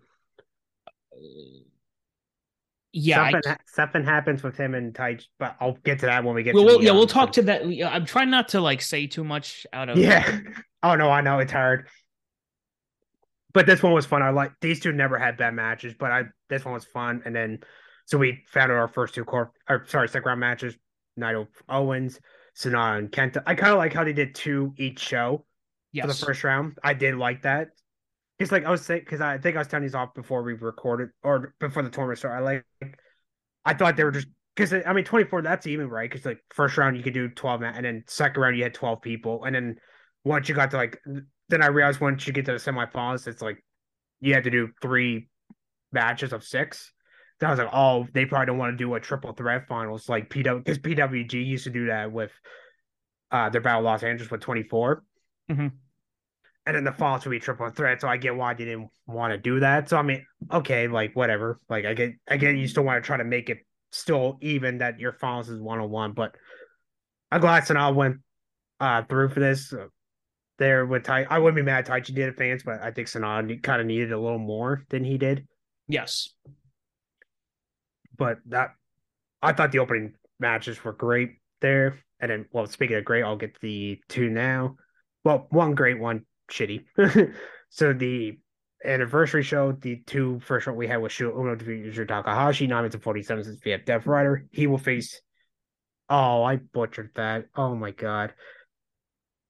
Yeah, something, I, something, happens with him and Tai, but I'll get to that when we get. Well, we'll yeah, uh, we'll talk to that. I'm trying not to like say too much out of. Yeah. oh no, I know it's hard but this one was fun. I like these two never had bad matches, but I this one was fun. And then so we found our first two core or sorry, second round matches, Naito Owens, Sanada and Kenta. I kind of like how they did two each show yes. for the first round. I did like that. It's like I was saying because I think I was telling these off before we recorded or before the tournament started. I like I thought they were just because I mean 24 that's even right because like first round you could do 12 and then second round you had 12 people and then once you got to like then I realized once you get to the semifinals, it's like you have to do three matches of six. Then I was like, oh, they probably don't want to do a triple threat finals like PW because PWG used to do that with uh their Battle Los Angeles with 24. Mm-hmm. And then the finals would be triple threat. So I get why they didn't want to do that. So I mean, okay, like whatever. Like I get I get you still want to try to make it still even that your finals is one on one, but I'm glad Sanada went uh through for this there with Tai. I wouldn't be mad Taichi did advance, but I think Sanada kind of needed a little more than he did. Yes. But that I thought the opening matches were great there. And then well speaking of great, I'll get the two now. Well, one great, one shitty. so the anniversary show, the two first one we had was Shu Uno defeated Takahashi, nine and 47 since VF Death Rider. He will face Oh, I butchered that. Oh my god.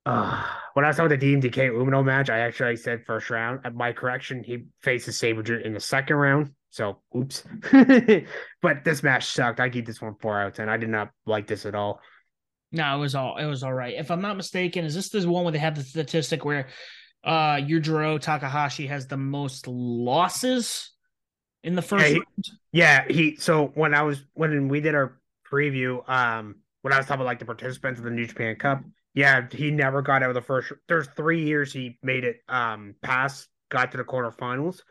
Uh, when I saw the DMDK Umino match, I actually said first round. At my correction, he faces Sabre in the second round. So, oops. but this match sucked. I give this one four out of ten. I did not like this at all. No, it was all it was all right. If I'm not mistaken, is this the one where they have the statistic where uh Yujiro Takahashi has the most losses in the first yeah, he, yeah, he so when I was when we did our preview, um when I was talking about like the participants of the New Japan Cup, Yeah, he never got out of the first. There's three years he made it um past, got to the quarterfinals,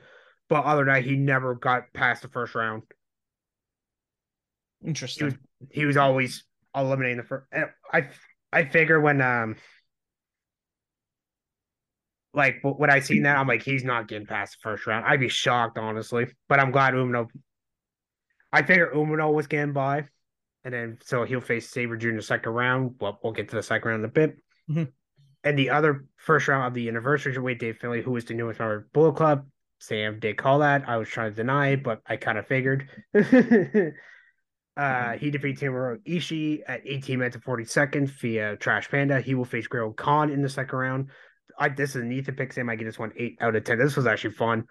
but other than that, he never got past the first round. Interesting. He was he was always eliminating the first. I I figure when um like when I seen that, I'm like, he's not getting past the first round. I'd be shocked, honestly. But I'm glad Umino. I figure Umino was getting by, and then so he'll face Sabre Jr. second round. Well, we'll get to the second round in a bit. Mm-hmm. And the other first round of the anniversary weight, Dave Finlay, who was the newest member of Bullet Club. Sam did call that. I was trying to deny it, but I kind of figured. Uh, he defeats Hiromu Ishii at 18 minutes and 40 seconds via Trash Panda. He will face Great Khan in the second round. I this is an Ethan pick. Sam, I get this one eight out of ten. This was actually fun.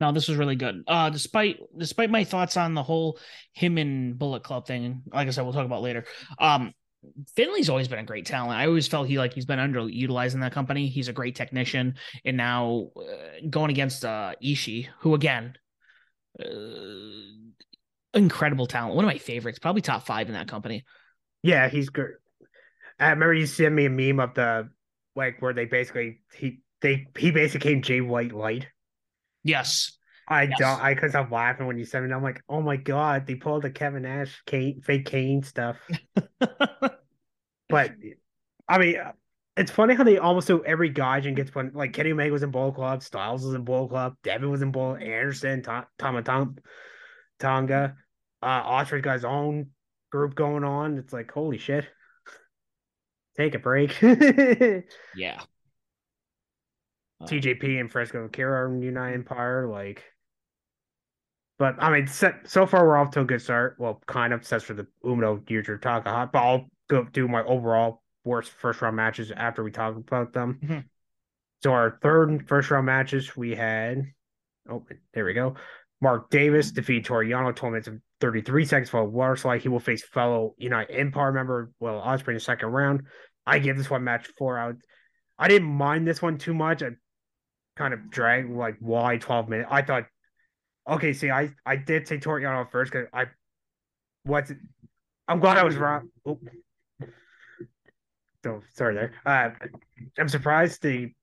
No, this was really good. Uh, despite despite my thoughts on the whole him and Bullet Club thing, like I said, we'll talk about later. Um, Finlay's always been a great talent. I always felt he like he's been underutilized in that company. He's a great technician, and now uh, going against uh Ishii, who again, uh, incredible talent. One of my favorites, probably top five in that company. Yeah, he's good. I remember you sent me a meme of the like where they basically he they he basically came Jay White light. Yes. I yes. don't. I because I'm laughing when you sent me. I'm like, oh my god, they pulled the Kevin Nash Kane, fake Kane stuff. but I mean, uh, it's funny how they almost do every Gaijin gets one. Like Kenny Omega was in Bull Club, Styles was in Bull Club, Devin was in Bull, Anderson, Tom and Tom, Tonga, uh, Ospreay's got his own group going on. It's like holy shit. Take a break. yeah. TJP and Francesco Akira United Empire, like. But I mean, so far we're off to a good start. Well, kind of, except for the Umino Yujiro Takahashi. But I'll go do my overall worst first round matches after we talk about them. Mm-hmm. So our third first round matches we had. Oh, there we go. Mark Davis defeated Toriano, Yano 12 minutes and 33 seconds for a water slide. He will face fellow United Empire member Will Ospreay in the second round. I give this one match four out. I didn't mind this one too much. I kind of dragged like why 12 minutes. I thought, okay, see, I I did say Toru Yano first because I what's I'm glad I was wrong. Oh. So sorry there. Uh, I'm surprised they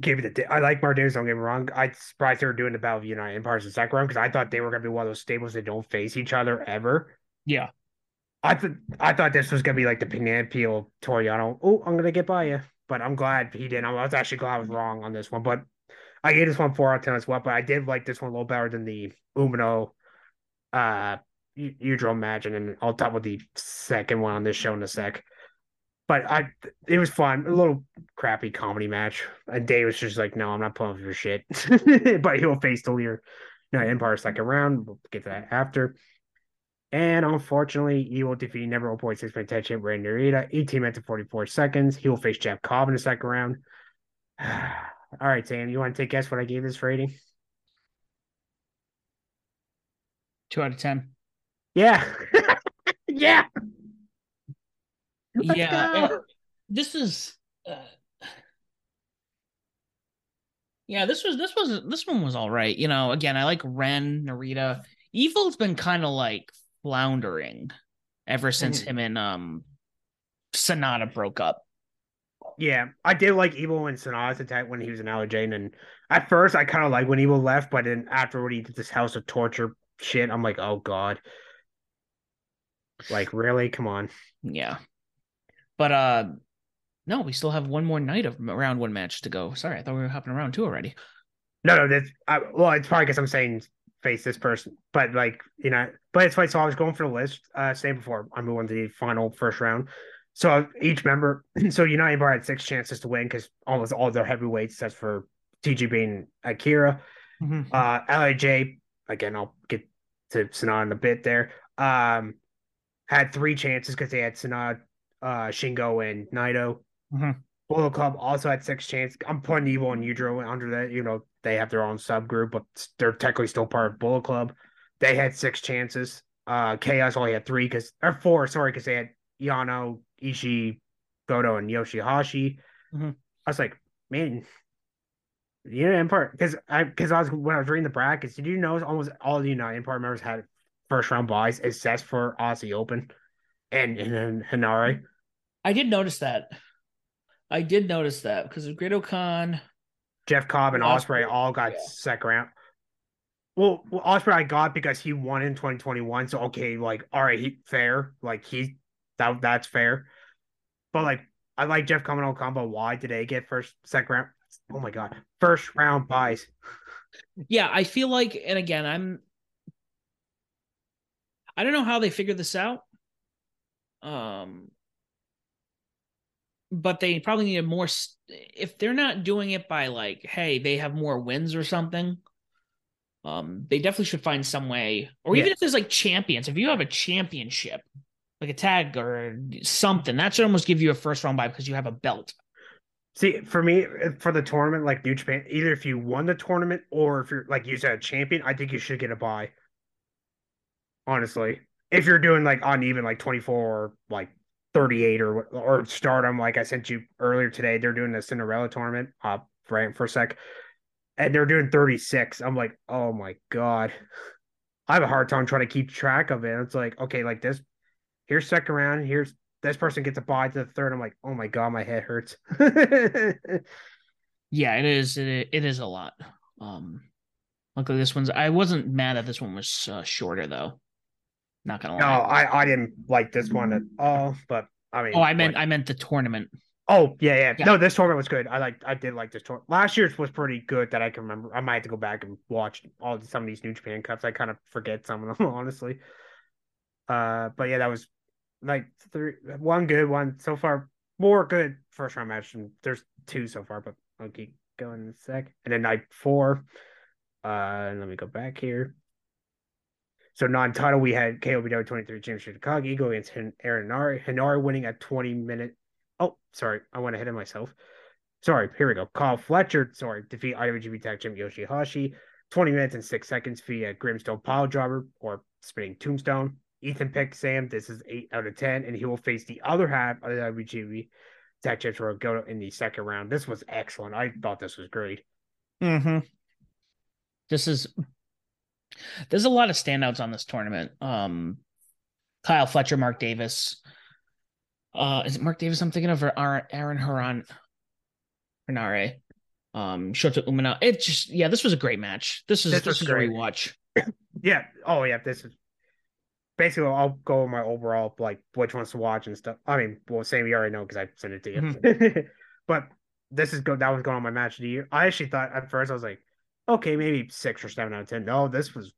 gave it the. I like Davis. Don't get me wrong. I surprised they were doing the Battle of United Empires in the second round because I thought they were going to be one of those stables that don't face each other ever. Yeah. I thought I thought this was gonna be like the Banana Peel Toru Yano. Oh, I'm gonna get by you, but I'm glad he didn't. I was actually glad I was wrong on this one, but I gave this one four out of ten as well. But I did like this one a little better than the Umino, uh, Yujiro match, and I'll talk about the second one on this show in a sec. But I, it was fun. A little crappy comedy match, and Dave was just like, "No, I'm not pulling for your shit." but he'll face the leader, know, Empire second round. We'll get to that after. And unfortunately, he will defeat number 1.6 man tag Randy Narita, 18 minutes and 44 seconds. He will face Jeff Cobb in the second round. All right, Sam, you want to take guess what I gave this rating? Two out of ten. Yeah. yeah. Let's yeah. This is uh, yeah, this was this was this one was all right. You know, again, I like Ren, Narita. Evil's been kind of like floundering ever since mm-hmm. him and um Sanada broke up. Yeah, I did like Evil and Sanada's attack when he was in Allerjane, and at first I kind of like when Evil left, but then after afterward he did this House of Torture shit. I'm like, oh god, like really? Come on. Yeah, but uh, no, we still have one more night of round one match to go. Sorry, I thought we were hopping around two already. No, no, that's I, well, it's probably because I'm saying face this person. But like, you know, but it's funny. So I was going for the list, uh, same before I move on to the final first round. So each member, so United Bar had six chances to win because almost all their heavyweights, that's for TJP and Akira. Mm-hmm. Uh, LIJ, again, I'll get to Sanada in a bit there. Um, had three chances because they had Sanada, uh, Shingo, and Naito. Mm-hmm. Bullet Club also had six chances. I'm putting Evil and Yujiro under that. You know, they have their own subgroup, but they're technically still part of Bullet Club. They had six chances. Uh, Chaos only had three because or four, sorry, because they had Yano, Ishii, Goto, and Yoshihashi. Mm-hmm. I was like, man, the United Empire because I because I was when I was reading the brackets, did you know almost all the United Empire members had first round buys except for Aussie Open and and, and Henare. I did notice that. I did notice that because of Great-O-Khan. Jeff Cobb and Ospreay all got yeah. second round. Well, well, Ospreay I got because he won in 2021. So okay, like all right, he fair. Like he that that's fair. But like I like Jeff coming on combo. Why did they get first second round? Oh my god. First round buys. Yeah, I feel like and again, I'm I don't know how they figured this out. Um but they probably need a more if they're not doing it by like hey they have more wins or something um they definitely should find some way or even if there's like champions if you have a championship like a tag or something that should almost give you a first round buy because you have a belt. See for me for the tournament like new japan either if you won the tournament or if you're like you said a champion i think you should get a buy honestly if you're doing like uneven like 24 or like 38 or or stardom like i sent you earlier today they're doing the cinderella tournament uh right for a sec and they're doing 36 i'm like oh my god. I have a hard time trying to keep track of it. It's like okay like this here's second round here's this person gets a buy to the third. I'm like oh my god my head hurts. Yeah it is it, it is a lot. Um luckily this one's i wasn't mad that this one was uh, shorter though not gonna lie. No, I I didn't like this one at all. But I mean, oh, I meant like, I meant the tournament. Oh yeah, yeah, yeah. No, this tournament was good. I like I did like this tournament. Last year's was pretty good that I can remember. I might have to go back and watch all some of these New Japan Cups. I kind of forget some of them honestly. Uh, but yeah, that was like three, one good one so far. More good first round match, and there's two so far. But I'll keep going in a sec. And then night four. Uh, let me go back here. So non-title, we had KOPW 23 Championship Takagi go against Aaron Henare. Henare winning a 20 minute. Oh, sorry, I went ahead of myself. Sorry, here we go. Kyle Fletcher, sorry, defeat IWGP Tag Champ Yoshihashi. 20 minutes and six seconds via Grimstone Pile Driver or Spinning Tombstone. Ethan picked Sam. This is eight out of 10, and he will face the other half of the IWGP Tag Champs Royal Goto in the second round. This was excellent. I thought this was great. Mm-hmm. This is there's a lot of standouts on this tournament. Um, Kyle Fletcher, Mark Davis. Uh, is it Mark Davis? I'm thinking of or Aaron Haran, Henare, um, Shota Umino. It just yeah, this was a great match. This is this, this is great. a watch. yeah. Oh yeah. This is basically I'll go my overall like which ones to watch and stuff. I mean, well, same you already know because I sent it to you. Mm-hmm. but this is go that was going on my match of the year. I actually thought at first I was like, okay, maybe six or seven out of ten. No, this was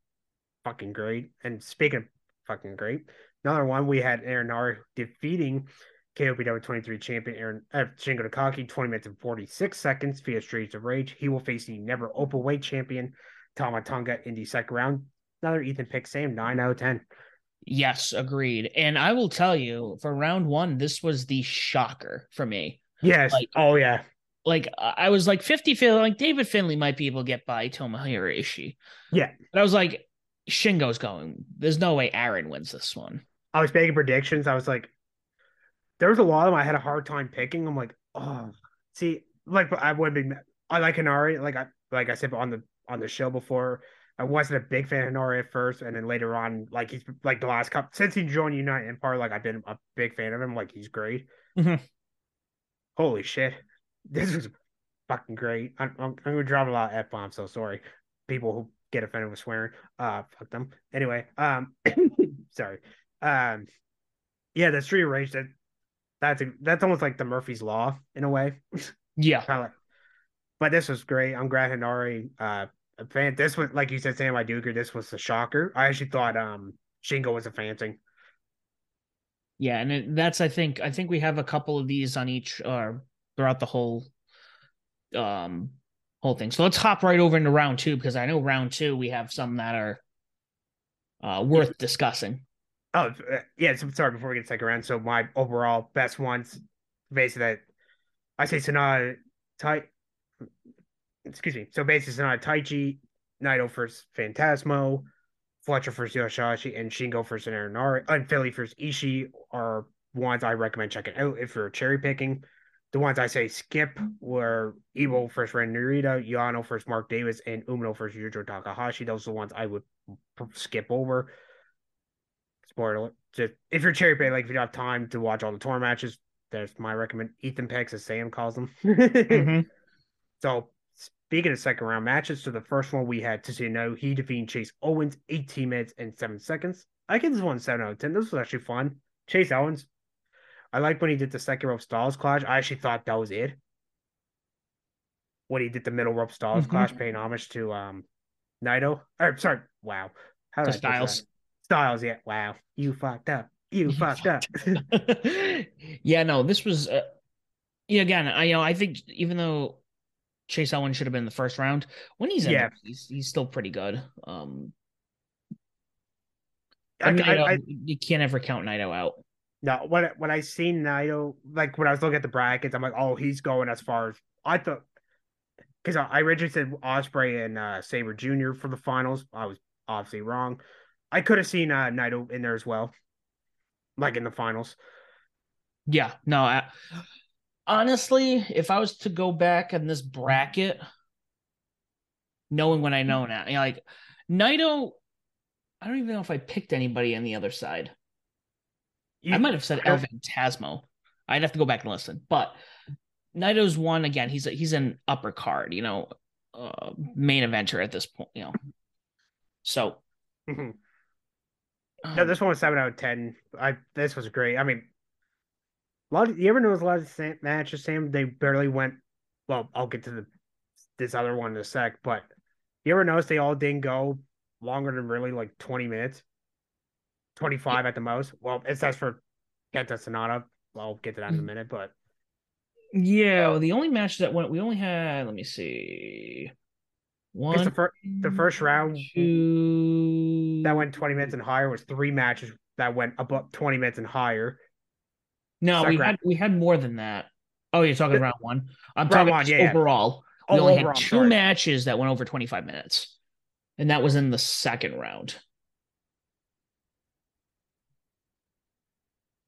fucking great. And speaking of fucking great, another one we had Aaron Henare defeating KOPW 23 champion Aaron uh, Shingo Takagi 20 minutes and 46 seconds via Streets of Rage. He will face the never open weight champion Tama Tonga in the second round. Another Ethan pick, same nine out of ten. Yes, agreed. And I will tell you, for round one, this was the shocker for me. Yes. Like, oh yeah like I was like 50 50, like David Finlay might be able to get by Tomohiro Ishii. Yeah. But I was like, Shingo's going. There's no way Aaron wins this one. I was making predictions. I was like, there was a lot of them I had a hard time picking. I'm like, oh, see, like I would be, I like Henare. Like I, like I said on the on the show before, I wasn't a big fan of Henare at first, and then later on, like he's like the last cup since he joined United Empire, like I've been a big fan of him. Like he's great. Mm-hmm. Holy shit! This was fucking great. I'm, I'm, I'm gonna drop a lot of f bombs, so sorry, people who get offended with swearing. Uh, fuck them. Anyway, um, sorry. Um, yeah, the street rage that that's a, that's almost like the Murphy's Law in a way. Yeah. like, but this was great. I'm glad Henare, uh, a fan. This was like you said, Sam I Duker. This was a shocker. I actually thought um Shingo was a fan thing. Yeah, and it, that's I think I think we have a couple of these on each uh throughout the whole um whole thing. So let's hop right over into round two because I know round two we have some that are uh, worth discussing. Oh uh, yeah, so, sorry. Before we get to second round, so my overall best ones, basically, that I say Sanada, Tai. Excuse me. So basically, Sanada, Taichi, Naito first, Phantasmo, Fletcher first, Yoshihashi, and Shingo first, Aaron and Philly first, Ishii are ones I recommend checking out if you're cherry picking. The ones I say skip were Evo first Ren Narita, Yano first Mark Davis, and Umino first Yujiro Takahashi. Those are the ones I would skip over. Spoiler just if you're cherry pick, like if you don't have time to watch all the tour matches, that's my recommend. Ethan Pegs, as Sam calls them. Mhm. So speaking of second round matches, so the first one we had to see no, he defeated Chase Owens 18 minutes and seven seconds. I give this one seven out of ten. This was actually fun. Chase Owens. I like when he did the second rope Styles clash. I actually thought that was it. When he did the middle rope Styles Mhm. clash, paying homage to um Naito. Or sorry, wow. How did Styles. Styles, yeah. Wow. You fucked up. You, You fucked up. yeah, no, this was uh, yeah. Again, I you know I think even though Chase Owens should have been in the first round, when he's in, Yeah. there, he's he's still pretty good. Um, I, I, Naito, I, you can't ever count Naito out. No, when when I seen Naito, like when I was looking at the brackets, I'm like, oh, he's going as far as I thought. Because I originally said Ospreay and uh, Sabre Jr. for the finals. I was obviously wrong. I could have seen uh, Naito in there as well, like in the finals. Yeah, no. I, honestly, if I was to go back in this bracket, knowing what I know now, you know, like Naito, I don't even know if I picked anybody on the other side. You- I might have said El Phantasmo. I'd have to go back and listen. But Naito's one again. He's a, he's an upper card, you know, uh, main eventer at this point, you know. So Mhm. um, No, this one was seven out of ten. I this was great. I mean, a lot. Of, you ever notice a lot of the same matches, Sam? They barely went. Well, I'll get to the this other one in a sec, but you ever notice they all didn't go longer than really like twenty minutes, twenty five at the most. Well, it says for Kenta Sanada. I'll get to that in a Mm. minute, but yeah, well, the only match that went, we only had. Let me see, one, the first the first round two, that went twenty minutes and higher was three matches that went above twenty minutes and higher. No, we had we had more than that. Oh, you're talking round one. I'm Round talking one, yeah, yeah. overall. We Oh, only overall, had two sorry. matches that went over 25 minutes, and that was in the second round.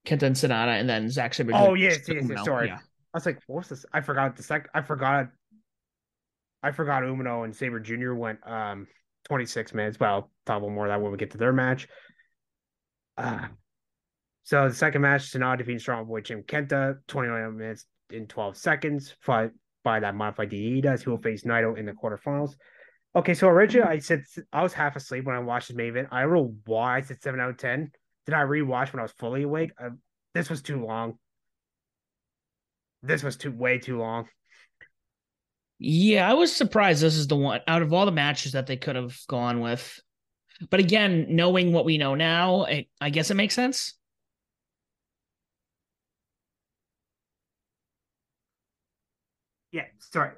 Kenta and Sanada, and then Zack Sabre. Oh Jr. yes, yes, yes, sorry. Yeah. I was like, what's this? I forgot the sec. I forgot. I forgot Umino and Sabre Jr. went um 26 minutes. Well, I'll talk about more of that when we get to their match. Uh, so the second match, Sanada defeating Strong Boy Jim Kenta, 29 minutes in 12 seconds, followed by that modified Diidas, who will face Naito in the quarterfinals. Okay, so originally I said I was half asleep when I watched this main event. I don't know why I said seven out of ten. Did I rewatch when I was fully awake? Uh, this was too long. This was too way too long. Yeah, I was surprised this is the one out of all the matches that they could have gone with. But again, knowing what we know now, it, I guess it makes sense. Yeah, sorry.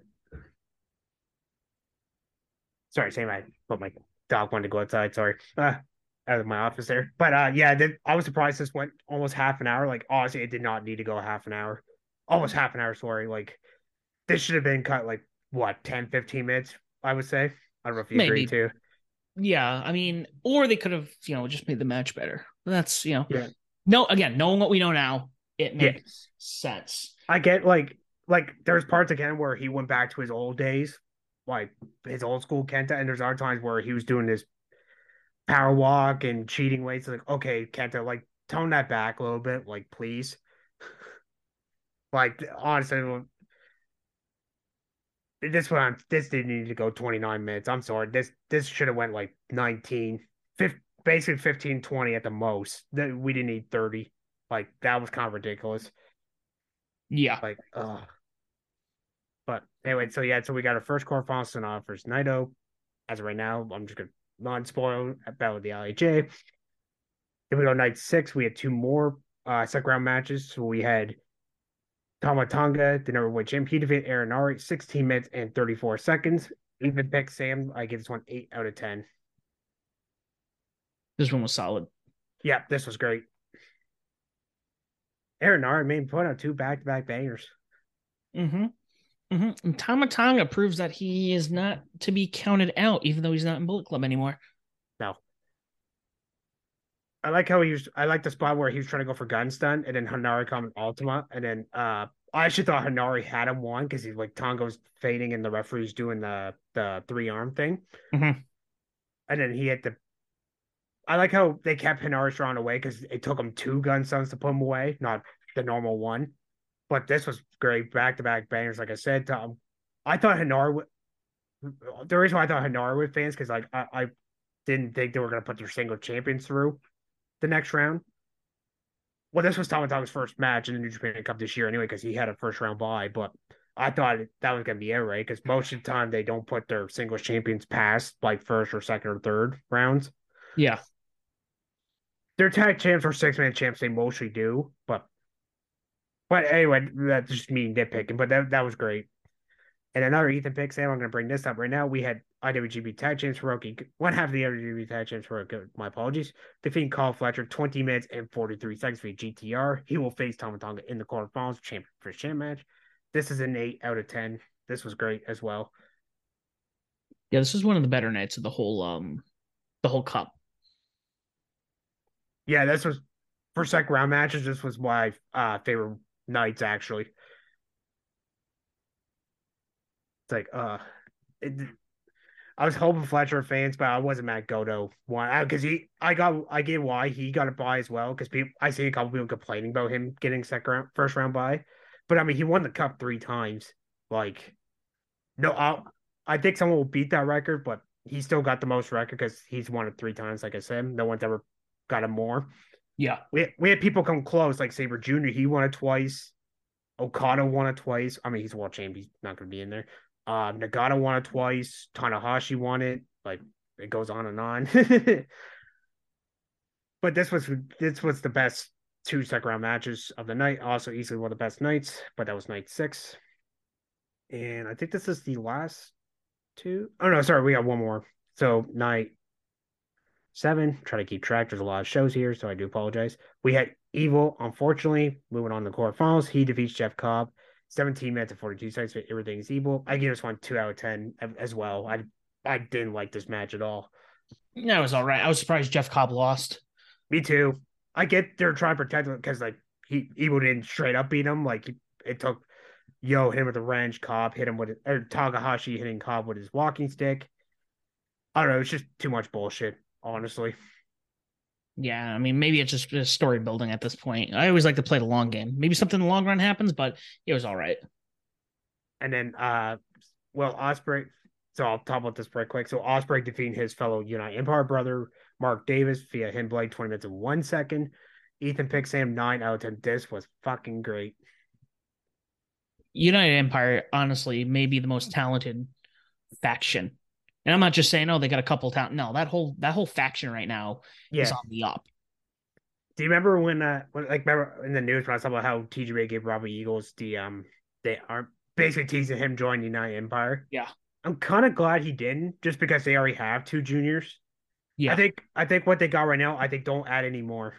Sorry, same. I put my dog wanted to go outside. Sorry, uh, out of my office there. But uh, yeah, I was surprised this went almost half an hour. Like honestly, it did not need to go half an hour. Almost half an hour. Sorry, like this should have been cut like what 10, 15 minutes. I would say. I don't know if you agree too. Yeah, I mean, or they could have, you know, just made the match better. That's, you know, Yeah. no, again, knowing what we know now, it Yeah. makes sense. I get like like there's parts again where he went back to his old days, like his old school Kenta, and there's other times where he was doing this power walk and cheating weights. Like, okay, Kenta, like tone that back a little bit, like please. like honestly, this one this didn't need to go 29 minutes. I'm sorry. This this should have went like 19, 15, basically 15, 20 at the most. That we didn't need 30. Like that was kind of ridiculous. Yeah. Like, uh But anyway, so yeah, so we got our first quarterfinal Sanada versus Naito. As of right now, I'm just gonna non spoil about the LHA. Then we go night six. We had two more uh second round matches. So we had Tama Tonga, the number one champ. He defeated Aaron Henare 16 minutes and 34 seconds. Even pick Sam. I give this one eight out of ten. This one was solid. Yeah, this was great. Aaron Henare, man, put out two back to back bangers. Mm-hmm. Mm-hmm. And Tama Tonga proves that he is not to be counted out, even though he's not in Bullet Club anymore. No. I like how he was. I like the spot where he was trying to go for gun stun, and then Henare come Ultima, and then uh, I actually thought Henare had him won because he's like Tonga's fading, and the referee's doing the the three arm thing, Mhm. and then he hit the. I like how they kept Henare drawn away because it took him two gun stuns to put him away, not the normal one. But this was great. Back to back bangers. Like I said, Tom, um, I thought Hanar. Would, The reason why I thought Henare would fans because like I, I didn't think they were going to put their single champions through the next round. Well, this was Tama Tonga's first match in the New Japan Cup this year anyway, because he had a first round bye. But I thought that was going to be it, right? Because most of the time they don't put their singles champions past like first or second or third rounds. Yeah. Their tag champs or six man champs, they mostly do. But but anyway, that's just me nitpicking. But that, that was great. And another Ethan pick, Sam, I'm going to bring this up right now. We had IWGP Tag Champs Hirooki, one half of the IWGP Tag Champs Hirooki, my apologies, defeating Kyle Fletcher 20 minutes and 43 seconds for GTR. He will face Tama Tonga in the quarterfinals, champion for champ match. This is an 8 out of 10. This was great as well. Yeah, this was one of the better nights of the whole um the whole cup. Yeah, this was for second round matches. This was my uh, favorite nights actually. It's like, uh, it, I was hoping Fletcher fans, but I wasn't Matt Goto one because he, I got, I get why he got a buy as well because people, I see a couple people complaining about him getting second round, first round buy, but I mean he won the cup three times. Like, no, i I think someone will beat that record, but he still got the most record because he's won it three times. Like I said, no one's ever got him more. Yeah, we we had people come close, like Sabre Jr. He won it twice. Okada won it twice. I mean, he's world champ. He's not going to be in there. Uh, Nagata won it twice. Tanahashi won it. Like it goes on and on. but this was this was the best two second round matches of the night. Also, easily one of the best nights. But that was night six, and I think this is the last two. Oh no, sorry, we got one more. So night seven. Try to keep track. There's a lot of shows here, so I do apologize. We had Evil, unfortunately, moving on to the quarterfinals. He defeats Jeff Cobb. 17 minutes and 42 seconds for everything's evil. I give this one two out of 10 as well. I I didn't like this match at all. That was all right. I was surprised Jeff Cobb lost. Me too. I get they're trying to protect him because like he evil didn't straight up beat him. Like it took Yo hit him with a wrench, Cobb hit him with it, or Takahashi hitting Cobb with his walking stick. I don't know. It's just too much bullshit, honestly. Yeah, I mean, maybe it's just story building at this point. I always like to play the long game. Maybe something in the long run happens, but it was all right. And then, uh, well, Ospreay. So I'll talk about this very quick. So Ospreay defeating his fellow United Empire brother Mark Davis via him blade twenty minutes and one second. Ethan picked Sam nine out of ten. This was fucking great. United Empire, honestly, may be the most talented faction and I'm not just saying, oh, they got a couple talent. No, that whole that whole faction right now yeah. is on the up. Do you remember when, uh, when, like, remember in the news when I was talking about how TJP gave Robbie Eagles the um, they are basically teasing him joining the United Empire. Yeah, I'm kind of glad he didn't, just because they already have two juniors. Yeah, I think I think what they got right now, I think don't add any more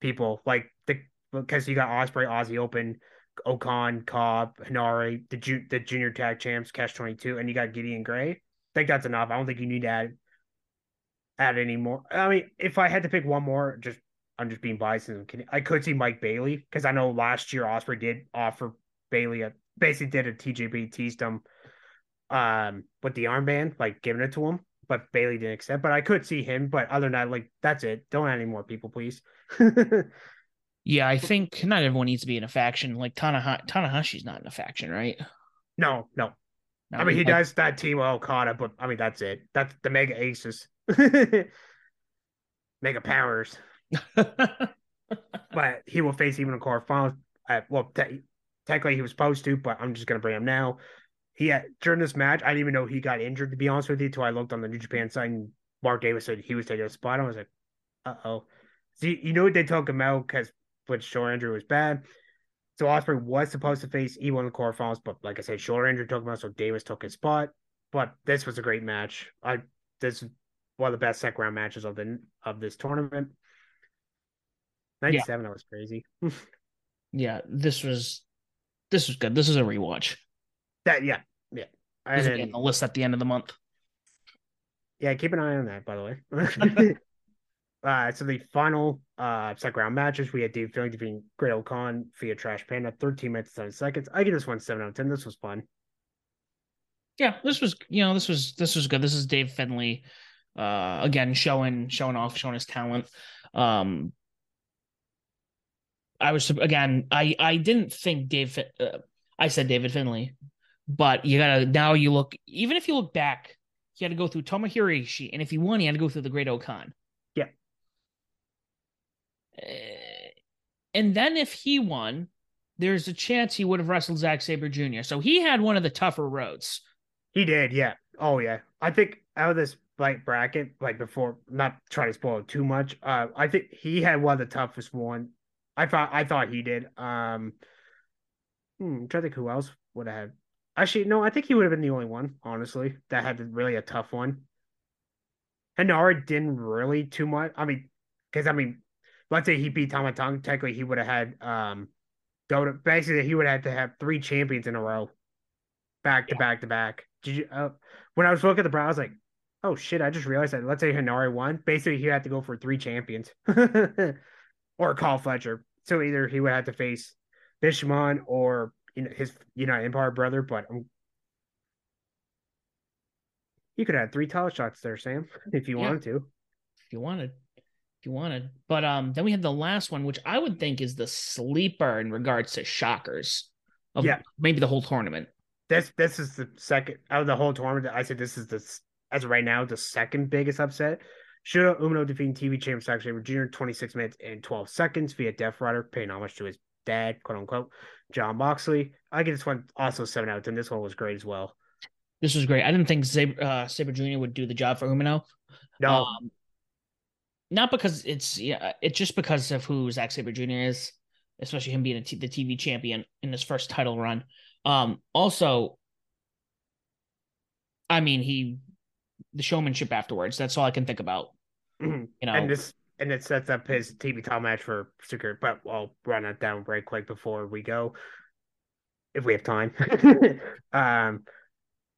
people like the because you got Ospreay, Aussie Open, O-Khan, Cobb, Henare, the ju- the junior tag champs, Cash Twenty Two, and you got Gideon Grey think that's enough. I don't think you need to add add any more. I mean, if I had to pick one more, just I'm just being biased. I could see Mike Bailey because I know last year Ospreay did offer Bailey a basically did a TJP teased him um with the armband, like giving it to him, but Bailey didn't accept. But I could see him. But other than that, like that's it. Don't add any more people, please. yeah, I think not everyone needs to be in a faction. Like Tanaha- Tanahashi's not in a faction, right? No, no, I mean, he does that team well, Okada, but I mean, that's it. That's the mega aces, mega powers. but he will face even a quarterfinals. At, well, te- technically he was supposed to, but I'm just gonna bring him now. He had during this match, I didn't even know he got injured. To be honest with you, until I looked on the New Japan site, and Mark Davis said he was taking a spot. I was like, uh oh. See, you know what they took him out because Blitz Shore injury was bad. So Ospreay was supposed to face E1 in the quarterfinals, but like I said, shoulder injury took him out, so Davis took his spot. But this was a great match. I this is one of the best second round matches of the of this tournament. Ninety seven, yeah. that was crazy. yeah, this was this was good. This is a rewatch. That yeah, yeah. This and then, the list at the end of the month. Yeah, keep an eye on that, by the way. Uh, so the final uh second round matches, we had Dave Finlay defeating Great-O-Khan via Trash Panda, 13 minutes, 7 seconds. I give this one 7 out of 10. This was fun. Yeah, this was, you know, this was this was good. This is Dave Finlay uh again showing showing off, showing his talent. Um I was again. I I didn't think Dave. Uh, I said David Finlay, but you gotta now you look. Even if you look back, he had to go through Tomohiro Ishii, and if he won, he had to go through the Great O-Khan. Uh, and then if he won, there's a chance he would have wrestled Zack Sabre Jr. So he had one of the tougher roads. He did, yeah. Oh yeah. I think out of this like bracket, like before, not trying to spoil too much. Uh, I think he had one of the toughest one. I thought I thought he did. Um, hmm, to think who else would have had. Actually, no, I think he would have been the only one, honestly, that had really a tough one. Henare didn't really too much. I mean, because I mean, let's say he beat Tama Tonga, technically he would have had um Goto basically he would have to have three champions in a row, back to yeah. back to back. Did you? Uh, when I was looking at the brow, I was like, oh shit! I just realized that. Let's say Henare won. Basically, he had to go for three champions, or Kyle Fletcher. So either he would have to face Bishamon or you know his United Empire brother. But um, you could have three title shots there, Sam, if you yeah. wanted to. If you wanted if you wanted. But um, then we have the last one, which I would think is the sleeper in regards to shockers. Of yeah, maybe the whole tournament. This this is the second out of the whole tournament. I said this is the as of right now the second biggest upset. Shota Umino defeating TV champion Sabre Jr. 26 minutes and 12 seconds via Death Rider, paying homage to his dad, quote unquote, Jon Moxley. I give this one also seven out of ten. This one was great as well. This was great. I didn't think Sabre, uh, Sabre Jr. would do the job for Umino. No, um, not because it's yeah, it's just because of who Zack Sabre Jr. is, especially him being the TV champion in his first title run. Um, also, I mean, he the showmanship afterwards. That's all I can think about. Mm-hmm. You know, and this and it sets up his TV title match for secure. But I'll run it down very quick before we go, if we have time. um,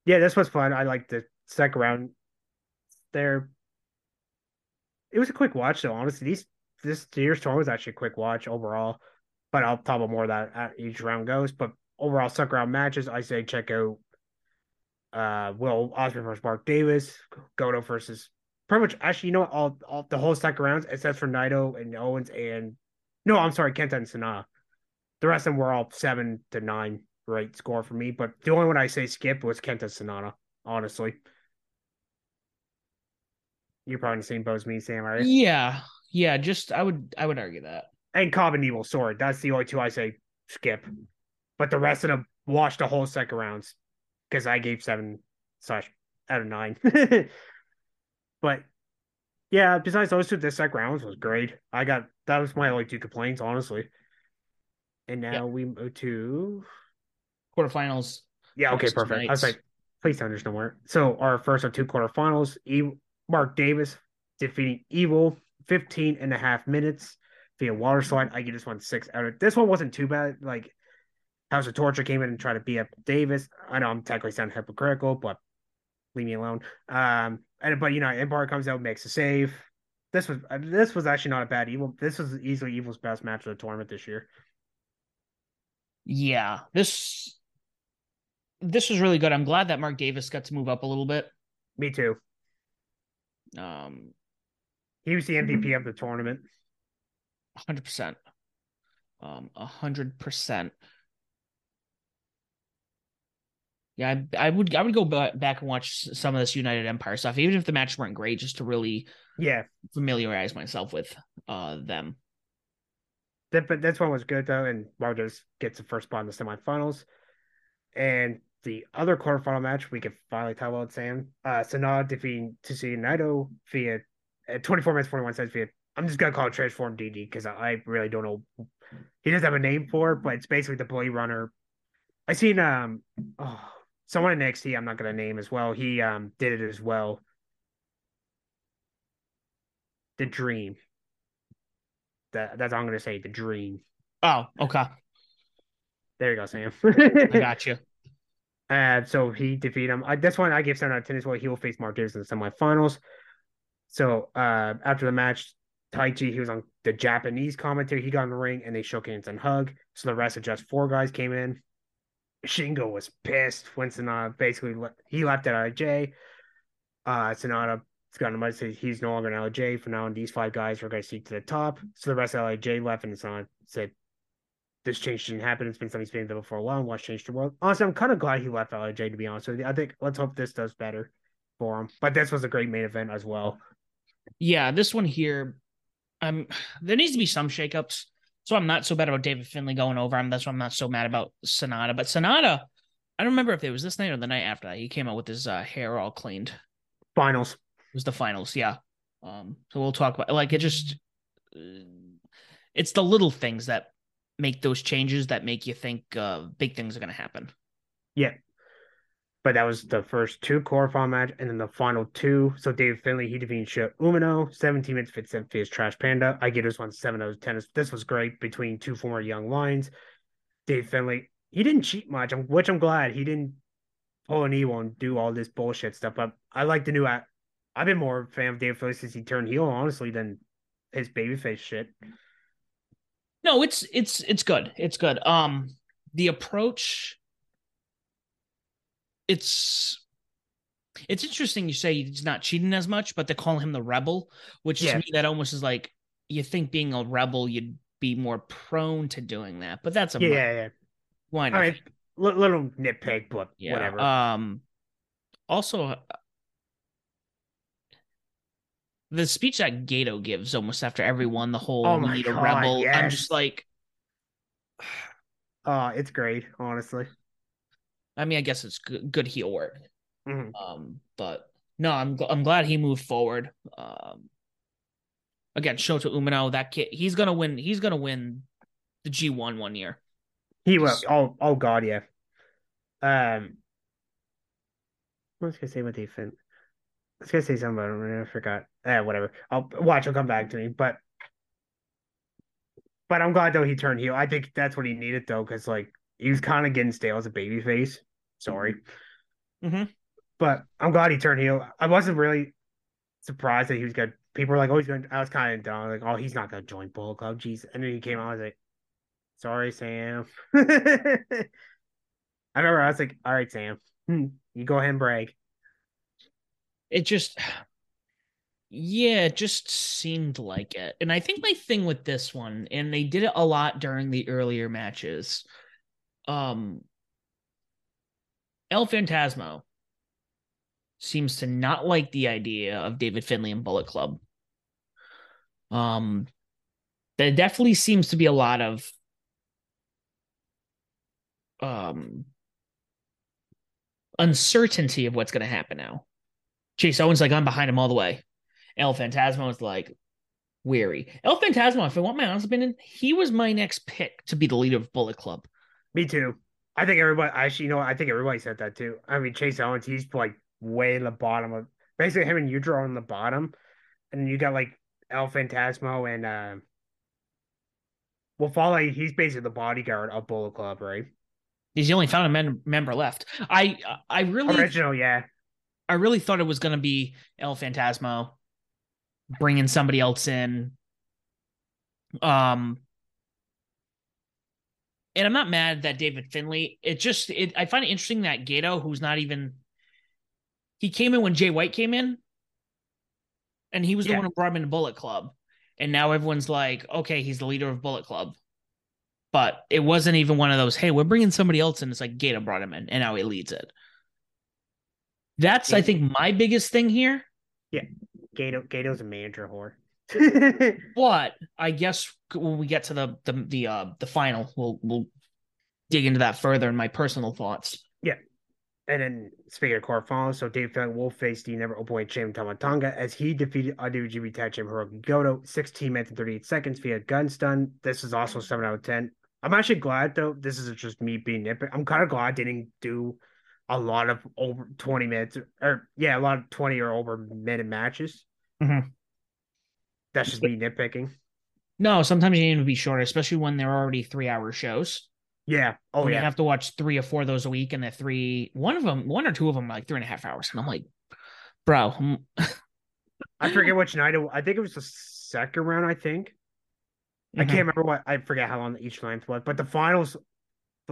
yeah, this was fun. I like the second round. There it was a quick watch though. Honestly, these this year's tour was actually a quick watch overall. But I'll talk about more of that as each round goes. But overall, suck round matches, I say check out uh Will Ospreay versus Mark Davis, Goto versus pretty much actually you know what, all all the whole second rounds except for Naito and Owens and no, I'm sorry, Kenta and Sanada. The rest of them were all seven to nine right score for me. But the only one I say skip was Kenta Sanada, honestly. You're probably the same boat as me, Sam, right? Yeah. Yeah, just I would I would argue that. And Cobb and Evil Sword. That's the only two I say skip. But the rest of them watch the whole second rounds. Because I gave seven slash out of nine. but yeah, besides those two, the second rounds was great. I got that was my only two complaints, honestly. And now yep. we move to quarterfinals. Yeah, okay, perfect. Tonight. I was like, please me there's nowhere. So our first of two quarterfinals, Mark Davis defeating Evil 15 and a half minutes via water slide. I give this one six out of this one wasn't too bad. Like House of Torture came in and tried to beat up Davis. I know I'm technically sounding hypocritical, but leave me alone. Um, and but you know, Empire comes out, makes a save. This was uh, this was actually not a bad evil. This was easily Evil's best match of the tournament this year. Yeah, this this was really good. I'm glad that Mark Davis got to move up a little bit. Me too. Um, he was the MVP of the tournament. Hundred percent. Um, a hundred percent. Yeah, I, I, would I would go back and watch some of this United Empire stuff, even if the matches weren't great, just to really yeah familiarize myself with uh them. That, but this one was good though, and Rogers gets the first spot in the semifinals. And the other quarterfinal match, we could finally talk about Sam. Uh, Sanada defeating Tetsuya Naito via uh, 24 minutes, 41 seconds via. I'm just going to call it Transform DD because I, I really don't know. He doesn't have a name for it, but it's basically the Blade Runner. I seen um oh, someone in NXT I'm not going to name as well. He um did it as well. The Dream. That, that's all I'm going to say. The Dream. Oh, okay. There you go, Sam. I got you. Uh, so he defeated him. I, this one I give seven out of ten as well. He will face Davis in the semifinals. So uh, after the match, Taichi, he was on the Japanese commentary. He got in the ring and they shook hands and hug. So the rest of just four guys came in. Shingo was pissed when Sanada basically le- he left at LIJ. Uh, Sanada got him say he's no longer an LIJ for now. And these five guys are going to seek to the top. So the rest of LIJ left and Sanada said this change didn't happen. It's been something he's been there for a while. And Watch change the world. Honestly, I'm kind of glad he left LIJ. To be honest with you, I think let's hope this does better for him. But this was a great main event as well. Yeah, this one here, um, there needs to be some shakeups. So I'm not so bad about David Finlay going over him. That's why I'm not so mad about Sanada. But Sanada, I don't remember if it was this night or the night after that. He came out with his uh, hair all cleaned. Finals. It was the finals, yeah. Um, so we'll talk about like it. Just uh, it's the little things that make those changes that make you think uh, big things are going to happen. Yeah. But that was the first two quarterfinal match, and then the final two. So David Finlay, he defeated Shota Umino, 17 minutes, 57 for his Trash Panda. I get this one 7 out of 10. This was great between two former young lions. Dave Finlay, he didn't cheat much, which I'm glad. He didn't pull an evil and do all this bullshit stuff. But I like the new act. I've been more a fan of Dave Finlay since he turned heel, honestly, than his babyface shit. No, it's it's it's good. It's good. Um, the approach. It's it's interesting you say he's not cheating as much, but they call him the rebel, which yeah. to me that almost is like you think being a rebel you'd be more prone to doing that, but that's a yeah, yeah, yeah. Why not? All right, little nitpick, but yeah. whatever. Um, also, the speech that Gedo gives almost after everyone, the whole oh need God, a rebel. Yes. I'm just like, oh, it's great, honestly. I mean, I guess it's good, good heel work. Mm-hmm. Um, but no, I'm I'm glad he moved forward. Um, again, Shota Umino, that kid, he's gonna win. He's gonna win the G1 one year. He will. Oh, oh God, yeah. Um, what was I gonna say about defense? I was gonna say something, but I forgot. Eh, whatever. I'll watch. He'll come back to me. But, but I'm glad though he turned heel. I think that's what he needed though, because like he was kind of getting stale as a baby face. Sorry. Mm-hmm. But I'm glad he turned heel. I wasn't really surprised that he was good. People were like, "Oh, he's going." I was kind of dumb, like, "Oh, he's not gonna join Bullet Club." Jeez. And then he came out. I was like, "Sorry, Sam." I remember I was like, "All right, Sam, hmm, you go ahead and brag." It just yeah it just seemed like it. And i think my thing with this one and they did it a lot during the earlier matches um el phantasmo seems to not like the idea of david finlay and bullet club. Um there definitely seems to be a lot of um uncertainty of what's going to happen now Chase Owens like I'm behind him all the way. El Phantasmo is like weary. El Phantasmo, if I want my honest opinion, he was my next pick to be the leader of Bullet Club. Me too. I think everybody actually, you know, I think everybody said that too. I mean, Chase Owens, he's like way in the bottom of basically him and Yujiro on the bottom, and you got like El Phantasmo and uh, well, Fale, he's basically the bodyguard of Bullet Club, right? He's the only founding member left. I I really original, yeah. I really thought it was going to be El Phantasmo bringing somebody else in. Um, and I'm not mad that David Finlay. It just it I find it interesting that Gedo, who's not even he came in when Jay White came in, and he was the one who brought him into Bullet Club, and now everyone's like, okay, he's the leader of Bullet Club. But it wasn't even one of those. Hey, we're bringing somebody else in. It's like Gedo brought him in, and now he leads it. That's, yeah. I think, my biggest thing here. Yeah, Gedo Gedo's a manager whore. but I guess when we get to the the the uh the final, we'll we'll dig into that further in my personal thoughts. Yeah. And then speaking of quarterfinals, so Dave Fang will face the never openweight champion Tama Tonga as he defeated IWGP Tag Champion Hirooki Goto 16 minutes and 38 seconds via gun stun. This is also 7 out of 10. I'm actually glad though. This is just me being nitpick. I'm kind of glad I didn't do a lot of over 20 minutes or yeah, a lot of 20 or over minute matches. Mm-hmm. That's just me nitpicking. No, sometimes you need to be shorter, especially when they're already three hour shows. Yeah. Oh, yeah. You have to watch three or four of those a week, and the three, one of them, one or two of them, like three and a half hours. And I'm like, bro. I'm... I forget which night. It, I think it was the second round. I think. Mm-hmm. I can't remember what. I forget how long each length was, but the finals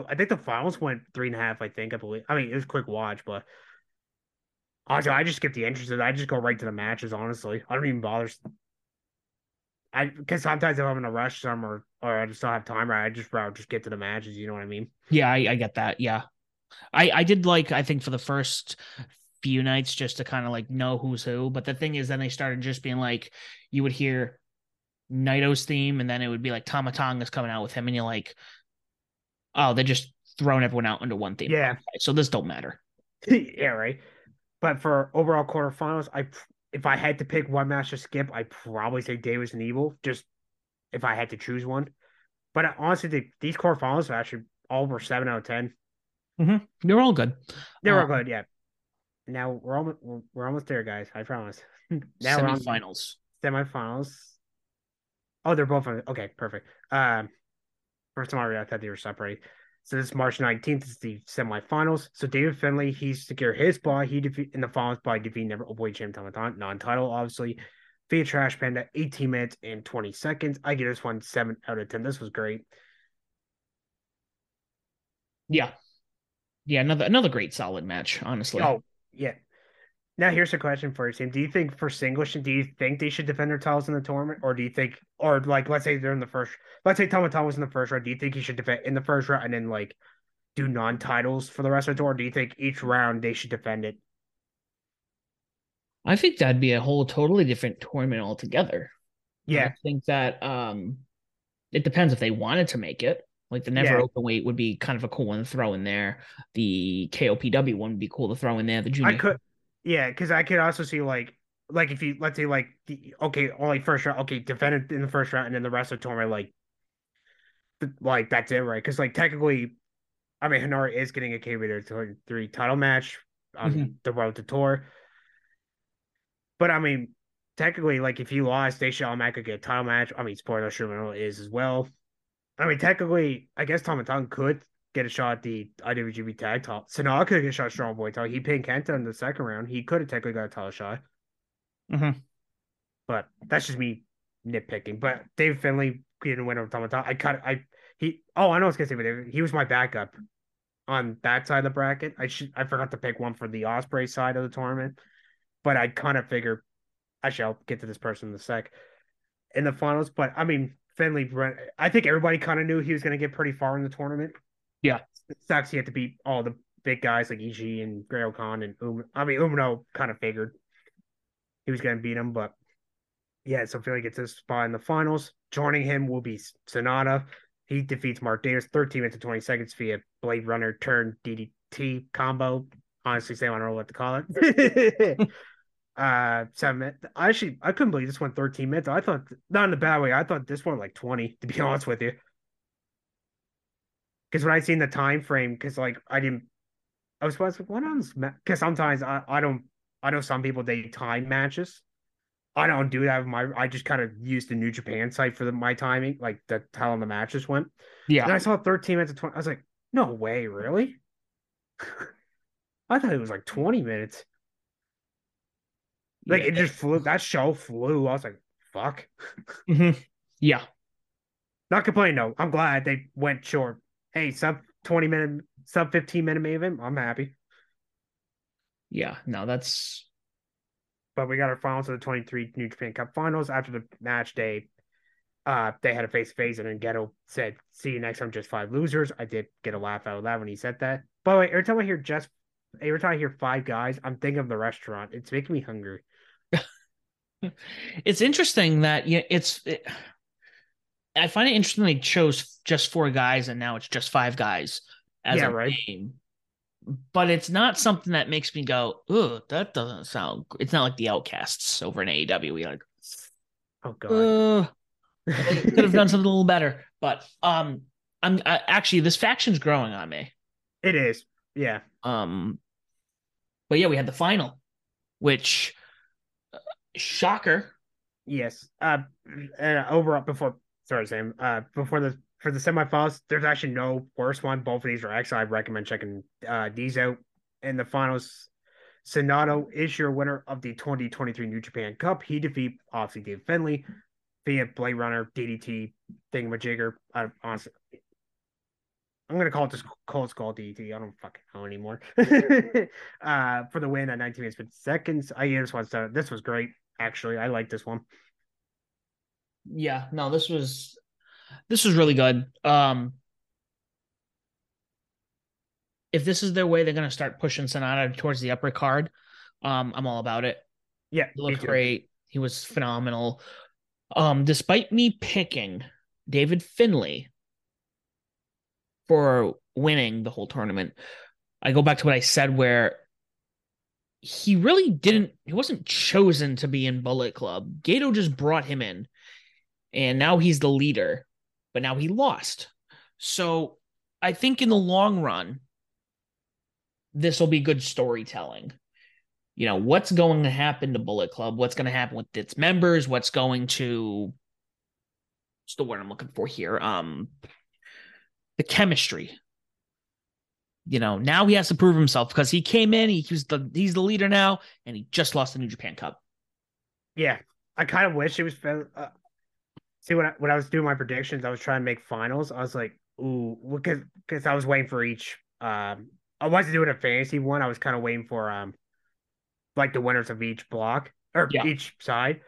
I think the finals went three and a half. I think I believe. I mean, it was quick watch, but honestly, I just skip the entrances. I just go right to the matches. Honestly, I don't even bother. I because sometimes if I'm in a rush some or or I just don't have time, Right, I just rather just get to the matches. You know what I mean? Yeah, I, I get that. Yeah, I I did like I think for the first few nights just to kind of like know who's who. But the thing is, then they started just being like, you would hear Naito's theme, and then it would be like Tama Tonga's coming out with him, and you're like, oh, they're just throwing everyone out under one theme. Yeah. So this don't matter. yeah, right. But for overall quarterfinals, I if I had to pick one match to skip, I'd probably say Davis and Evil. Just if I had to choose one. But honestly, the, these quarterfinals are actually all were seven out of 10 mm-hmm. They're all good. They were all good, yeah. Now we're almost we're, we're almost there, guys. I promise. now semifinals. Semifinals. Oh, they're both on. Okay, perfect. Um, first time I, I thought they were separated. So this March 19th is the semifinals. So David Finlay, he's secured his spot. He defeat in the finals by defeating never boy champ non-title, obviously. Via Trash Panda, 18 minutes and 20 seconds. I give this one seven out of 10. This was great. Yeah. Yeah, another another great solid match, honestly. Oh, yeah. Now here's a question for you, Sam. Do you think for singles, do you think they should defend their titles in the tournament, or do you think, or like, let's say they're in the first, let's say Tama Tonga was in the first round, do you think he should defend in the first round and then like do non-titles for the rest of the tour? do you think each round they should defend it? I think that'd be a whole totally different tournament altogether. Yeah, I think that um, it depends if they wanted to make it. Like the never yeah. open weight would be kind of a cool one to throw in there. The KOPW one would be cool to throw in there. The junior. I could yeah, because I could also see like like if you let's say like the okay only first round okay defend it in the first round and then the rest of the tournament like like that's it right? Because like technically I mean Henare is getting a KW three title match on mm-hmm. the road to tour. But I mean technically like if you lost they should automatically get a title match. I mean spoiler sure is as well. I mean technically I guess Tama Tonga could get a shot at the IWGP tag title. Sanada could get a shot at Strong Boy title. He pinned Kenta in the second round. He could have technically got a title shot. Mm-hmm. But that's just me nitpicking. But David Finlay didn't win over Tama Tonga. I cut I he oh I know what I was gonna say, but he was my backup on that side of the bracket. I should I forgot to pick one for the Ospreay side of the tournament. But I kind of figure I shall get to this person in a sec in the finals. But I mean Finlay I think everybody kind of knew he was gonna get pretty far in the tournament. Yeah. It sucks he had to beat all the big guys like EG and Great-O-Khan and um I mean Umino kind of figured he was gonna beat him, but yeah, so Philly gets his spot in the finals. Joining him will be Sanada. He defeats Mark Davis 13 minutes and 20 seconds via Blade Runner turn DDT combo. Honestly, Sam, I don't know what to call it. uh seven minutes. Actually, I couldn't believe this one 13 minutes. I thought not in a bad way. I thought this one like 20, to be honest with you because when I seen the time frame, because like I didn't, I was like, what else? Because sometimes I, I don't, I know some people they time matches. I don't do that. my I just kind of use the New Japan site for the, my timing, like the how long the matches went. Yeah, and I saw 13 minutes of 20. I was like, no way, really? I thought it was like 20 minutes. Like yeah. it just flew. That show flew. I was like, fuck. Mm-hmm. Yeah. Not complaining though. I'm glad they went short hey, sub 20 minute, sub 15 minute main event, I'm happy. Yeah, no, that's. But we got our finals of the 23 New Japan Cup finals. After the match day, uh, they had a face to face, and then Gedo said, "See you next time, just five losers." I did get a laugh out of that when he said that. By the way, every time I hear just, every time I hear five guys, I'm thinking of the restaurant. It's making me hungry. it's interesting that yeah, it's. It, I find it interesting they chose just four guys and now it's just five guys as yeah, a right. name. But it's not something that makes me go, "Ugh, that doesn't sound." It's not like the Outcasts over in AEW. We like, oh god, could have done something a little better. But um, I'm I, actually this faction's growing on me. It is, yeah. Um, but yeah, we had the final, which uh, shocker. Yes. Uh, and over up before sorry, Sam. Uh, before the for the semifinals, there's actually no worse one. Both of these are actually. I recommend checking uh, these out. In the finals, Sanada is your winner of the 2023 New Japan Cup. He defeat obviously Dave Finlay via Blade Runner DDT thingamajigger. I honestly, I'm gonna call it just call it called DDT. I don't fucking know anymore. uh, for the win at 19 minutes 50 seconds. I just want to. This was great. Actually, I like this one. Yeah, no, this was this was really good. Um if this is their way they're gonna start pushing Sanada towards the upper card, um, I'm all about it. Yeah, he looked great. He was phenomenal. Um, despite me picking David Finlay for winning the whole tournament, I go back to what I said where he really didn't he wasn't chosen to be in Bullet Club. Gedo just brought him in. And now he's the leader, but now he lost. So I think in the long run, this will be good storytelling. You know, what's going to happen to Bullet Club? What's going to happen with its members? What's going to what's the word I'm looking for here? Um the chemistry you know, now he has to prove himself because he came in, he, he was the he's the leader now, and he just lost the New Japan Cup. Yeah, I kind of wish it was. Uh, see, when I, when I was doing my predictions, I was trying to make finals. I was like, ooh, because because I was waiting for each. Um, I wasn't doing a fantasy one. I was kind of waiting for um, like the winners of each block or yeah. each side.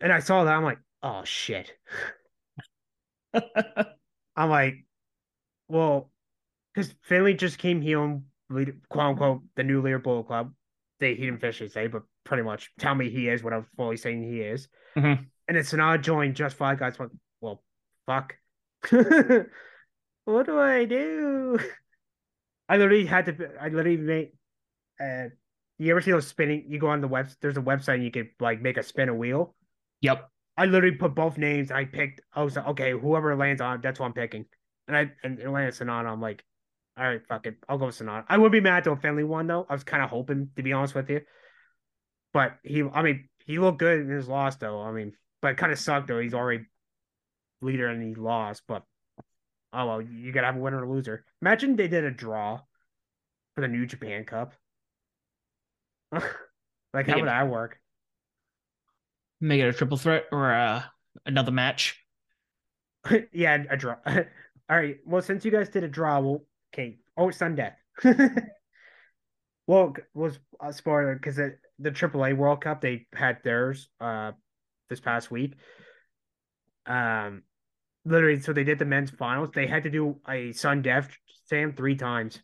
And I saw that. I'm like, oh shit. I'm like, well, because Finlay just came here, lead, quote unquote, the new leader Bullet Club. They he didn't officially say, but pretty much tell me he is what I'm fully saying he is. Mm-hmm. And it's an odd join, just five guys. Well, fuck. what do I do? I literally had to. I literally made. Uh, you ever see those spinning? You go on the web. There's a website and you can like make a spin a wheel. Yep. I literally put both names. I picked. I was like, okay, whoever lands on, that's what I'm picking. And I and it landed Sanada. I'm like, all right, fuck it. I'll go with Sanada. I would be mad to a Finlay one though. I was kind of hoping to be honest with you, but he, I mean, he looked good in his loss though. I mean, but it kind of sucked though. He's already leader and he lost. But oh well, you gotta have a winner or loser. Imagine they did a draw for the New Japan Cup. like, how would that work? Make it a triple threat or uh, another match. yeah, a draw. All right. Well, since you guys did a draw, we'll Okay. Oh, Sunday. Well, was a spoiler because the AAA World Cup they had theirs uh this past week. Um, literally, so they did the men's finals. They had to do a Sun Death Sam three times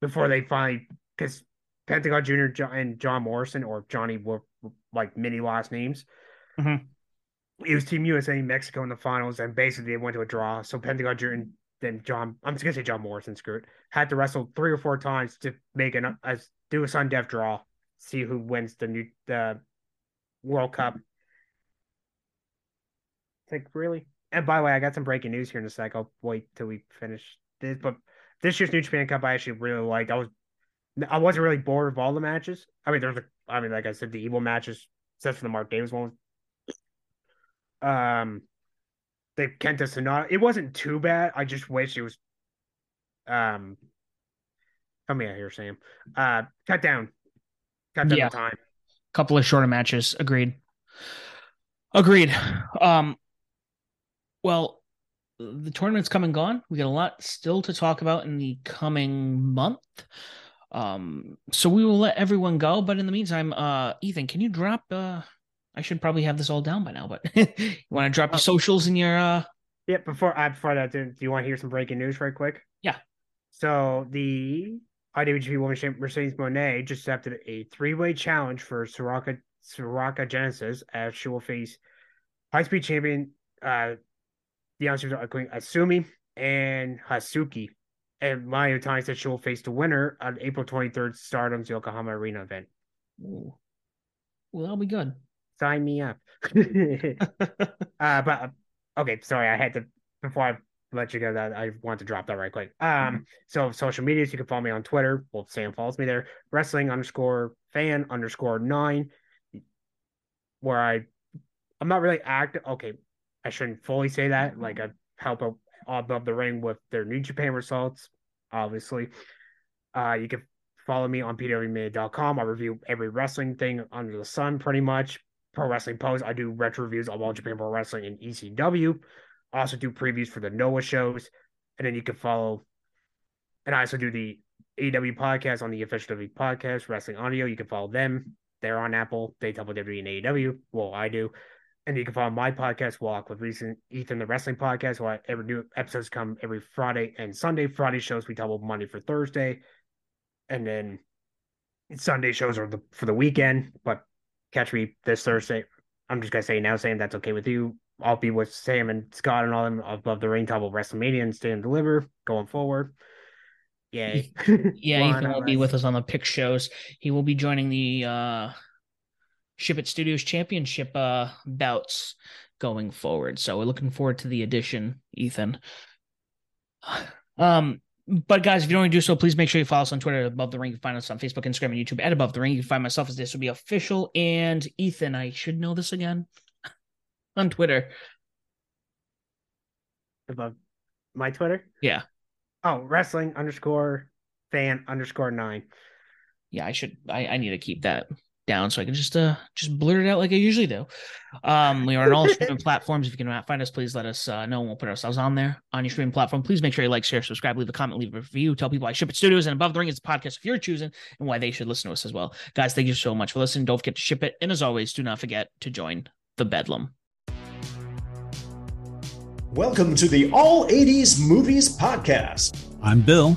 before they finally because Pentagon Junior and John Morrison or Johnny were like mini last names. Mm-hmm. It was Team USA Mexico in the finals, and basically they went to a draw. So Pentagon Junior and then John, I'm just gonna say John Morrison, screw it, had to wrestle three or four times to make an as do a Sun Death draw, see who wins the new the World Cup. Like really? And by the way, I got some breaking news here in a sec. I'll wait till we finish this. But this year's New Japan Cup, I actually really liked. I was, I wasn't really bored of all the matches. I mean, there's a, I mean, like I said, the evil matches, except for the Mark Davis one. Um, the Kenta Sanada. It wasn't too bad. I just wish it was um come here here, Sam. Uh cut down. Cut down yeah. the time. Couple of shorter matches. Agreed. Agreed. Um well, the tournament's come and gone. We got a lot still to talk about in the coming month. Um, so we will let everyone go. But in the meantime, uh, Ethan, can you drop uh I should probably have this all down by now, but you want to drop your uh, socials and your uh Yeah, before I before that, do, do you want to hear some breaking news right quick? Yeah. So the IWGP Women's Champion Mercedes Moné just accepted a three-way challenge for Sakura Sakura Genesis as she will face high speed champion uh the answers are going AZM and Hazuki. And Mayu Iwatani said she will face the winner on April 23rd Stardom's Yokohama Arena event. Ooh. Well, that'll be good sign me up. uh, but okay, sorry, I had to before I let you go. That I want to drop that right quick. Um, so social medias, you can follow me on Twitter. Well, Sam follows me there. Wrestling underscore fan underscore nine, where I, I'm not really active. Okay, I shouldn't fully say that. Like I help out above the ring with their New Japan results, obviously. Uh, you can follow me on pwmedia.com. I review every wrestling thing under the sun, pretty much. Pro Wrestling Post. I do retro reviews of All Japan Pro Wrestling and ECW. Also do previews for the Noah shows. And then you can follow, and I also do the AEW podcast on the official WWE podcast, Wrestling Audio. You can follow them. They're on Apple. They WWE and AEW. Well, I do. And you can follow my podcast, Walk with Recent Ethan, the wrestling podcast, where every new episodes come every Friday and Sunday. Friday shows we double Monday for Thursday. And then Sunday shows are the for the weekend. But catch me this Thursday. I'm just gonna say now, Sam, that's okay with you. I'll be with Sam and Scott and all them above the ring table WrestleMania and stay and deliver going forward. Yay. yeah, Ethan will be with us on the pick shows. He will be joining the uh Ship It Studios Championship uh, bouts going forward. So we're looking forward to the addition, Ethan. Um, but guys, if you don't want to do so, please make sure you follow us on Twitter above the ring. You can find us on Facebook, Instagram, and YouTube at above the ring. You can find myself as this will be official and Ethan. I should know this again on Twitter. Above my Twitter? Yeah. Oh, wrestling underscore fan underscore nine. Yeah, I should I, I need to keep that down so I can just uh just blurt it out like I usually do. Um, we are on all streaming platforms. If you can find us, please let us uh, know. And we'll put ourselves on there on your streaming platform. Please make sure you like, share, subscribe, leave a comment, leave a review. Tell people I ship it studios and above the ring is the podcast if you're choosing and why they should listen to us as well. Guys, thank you so much for listening. Don't forget to ship it, and as always, do not forget to join the Bedlam. Welcome to the All 80s Movies Podcast. I'm Bill.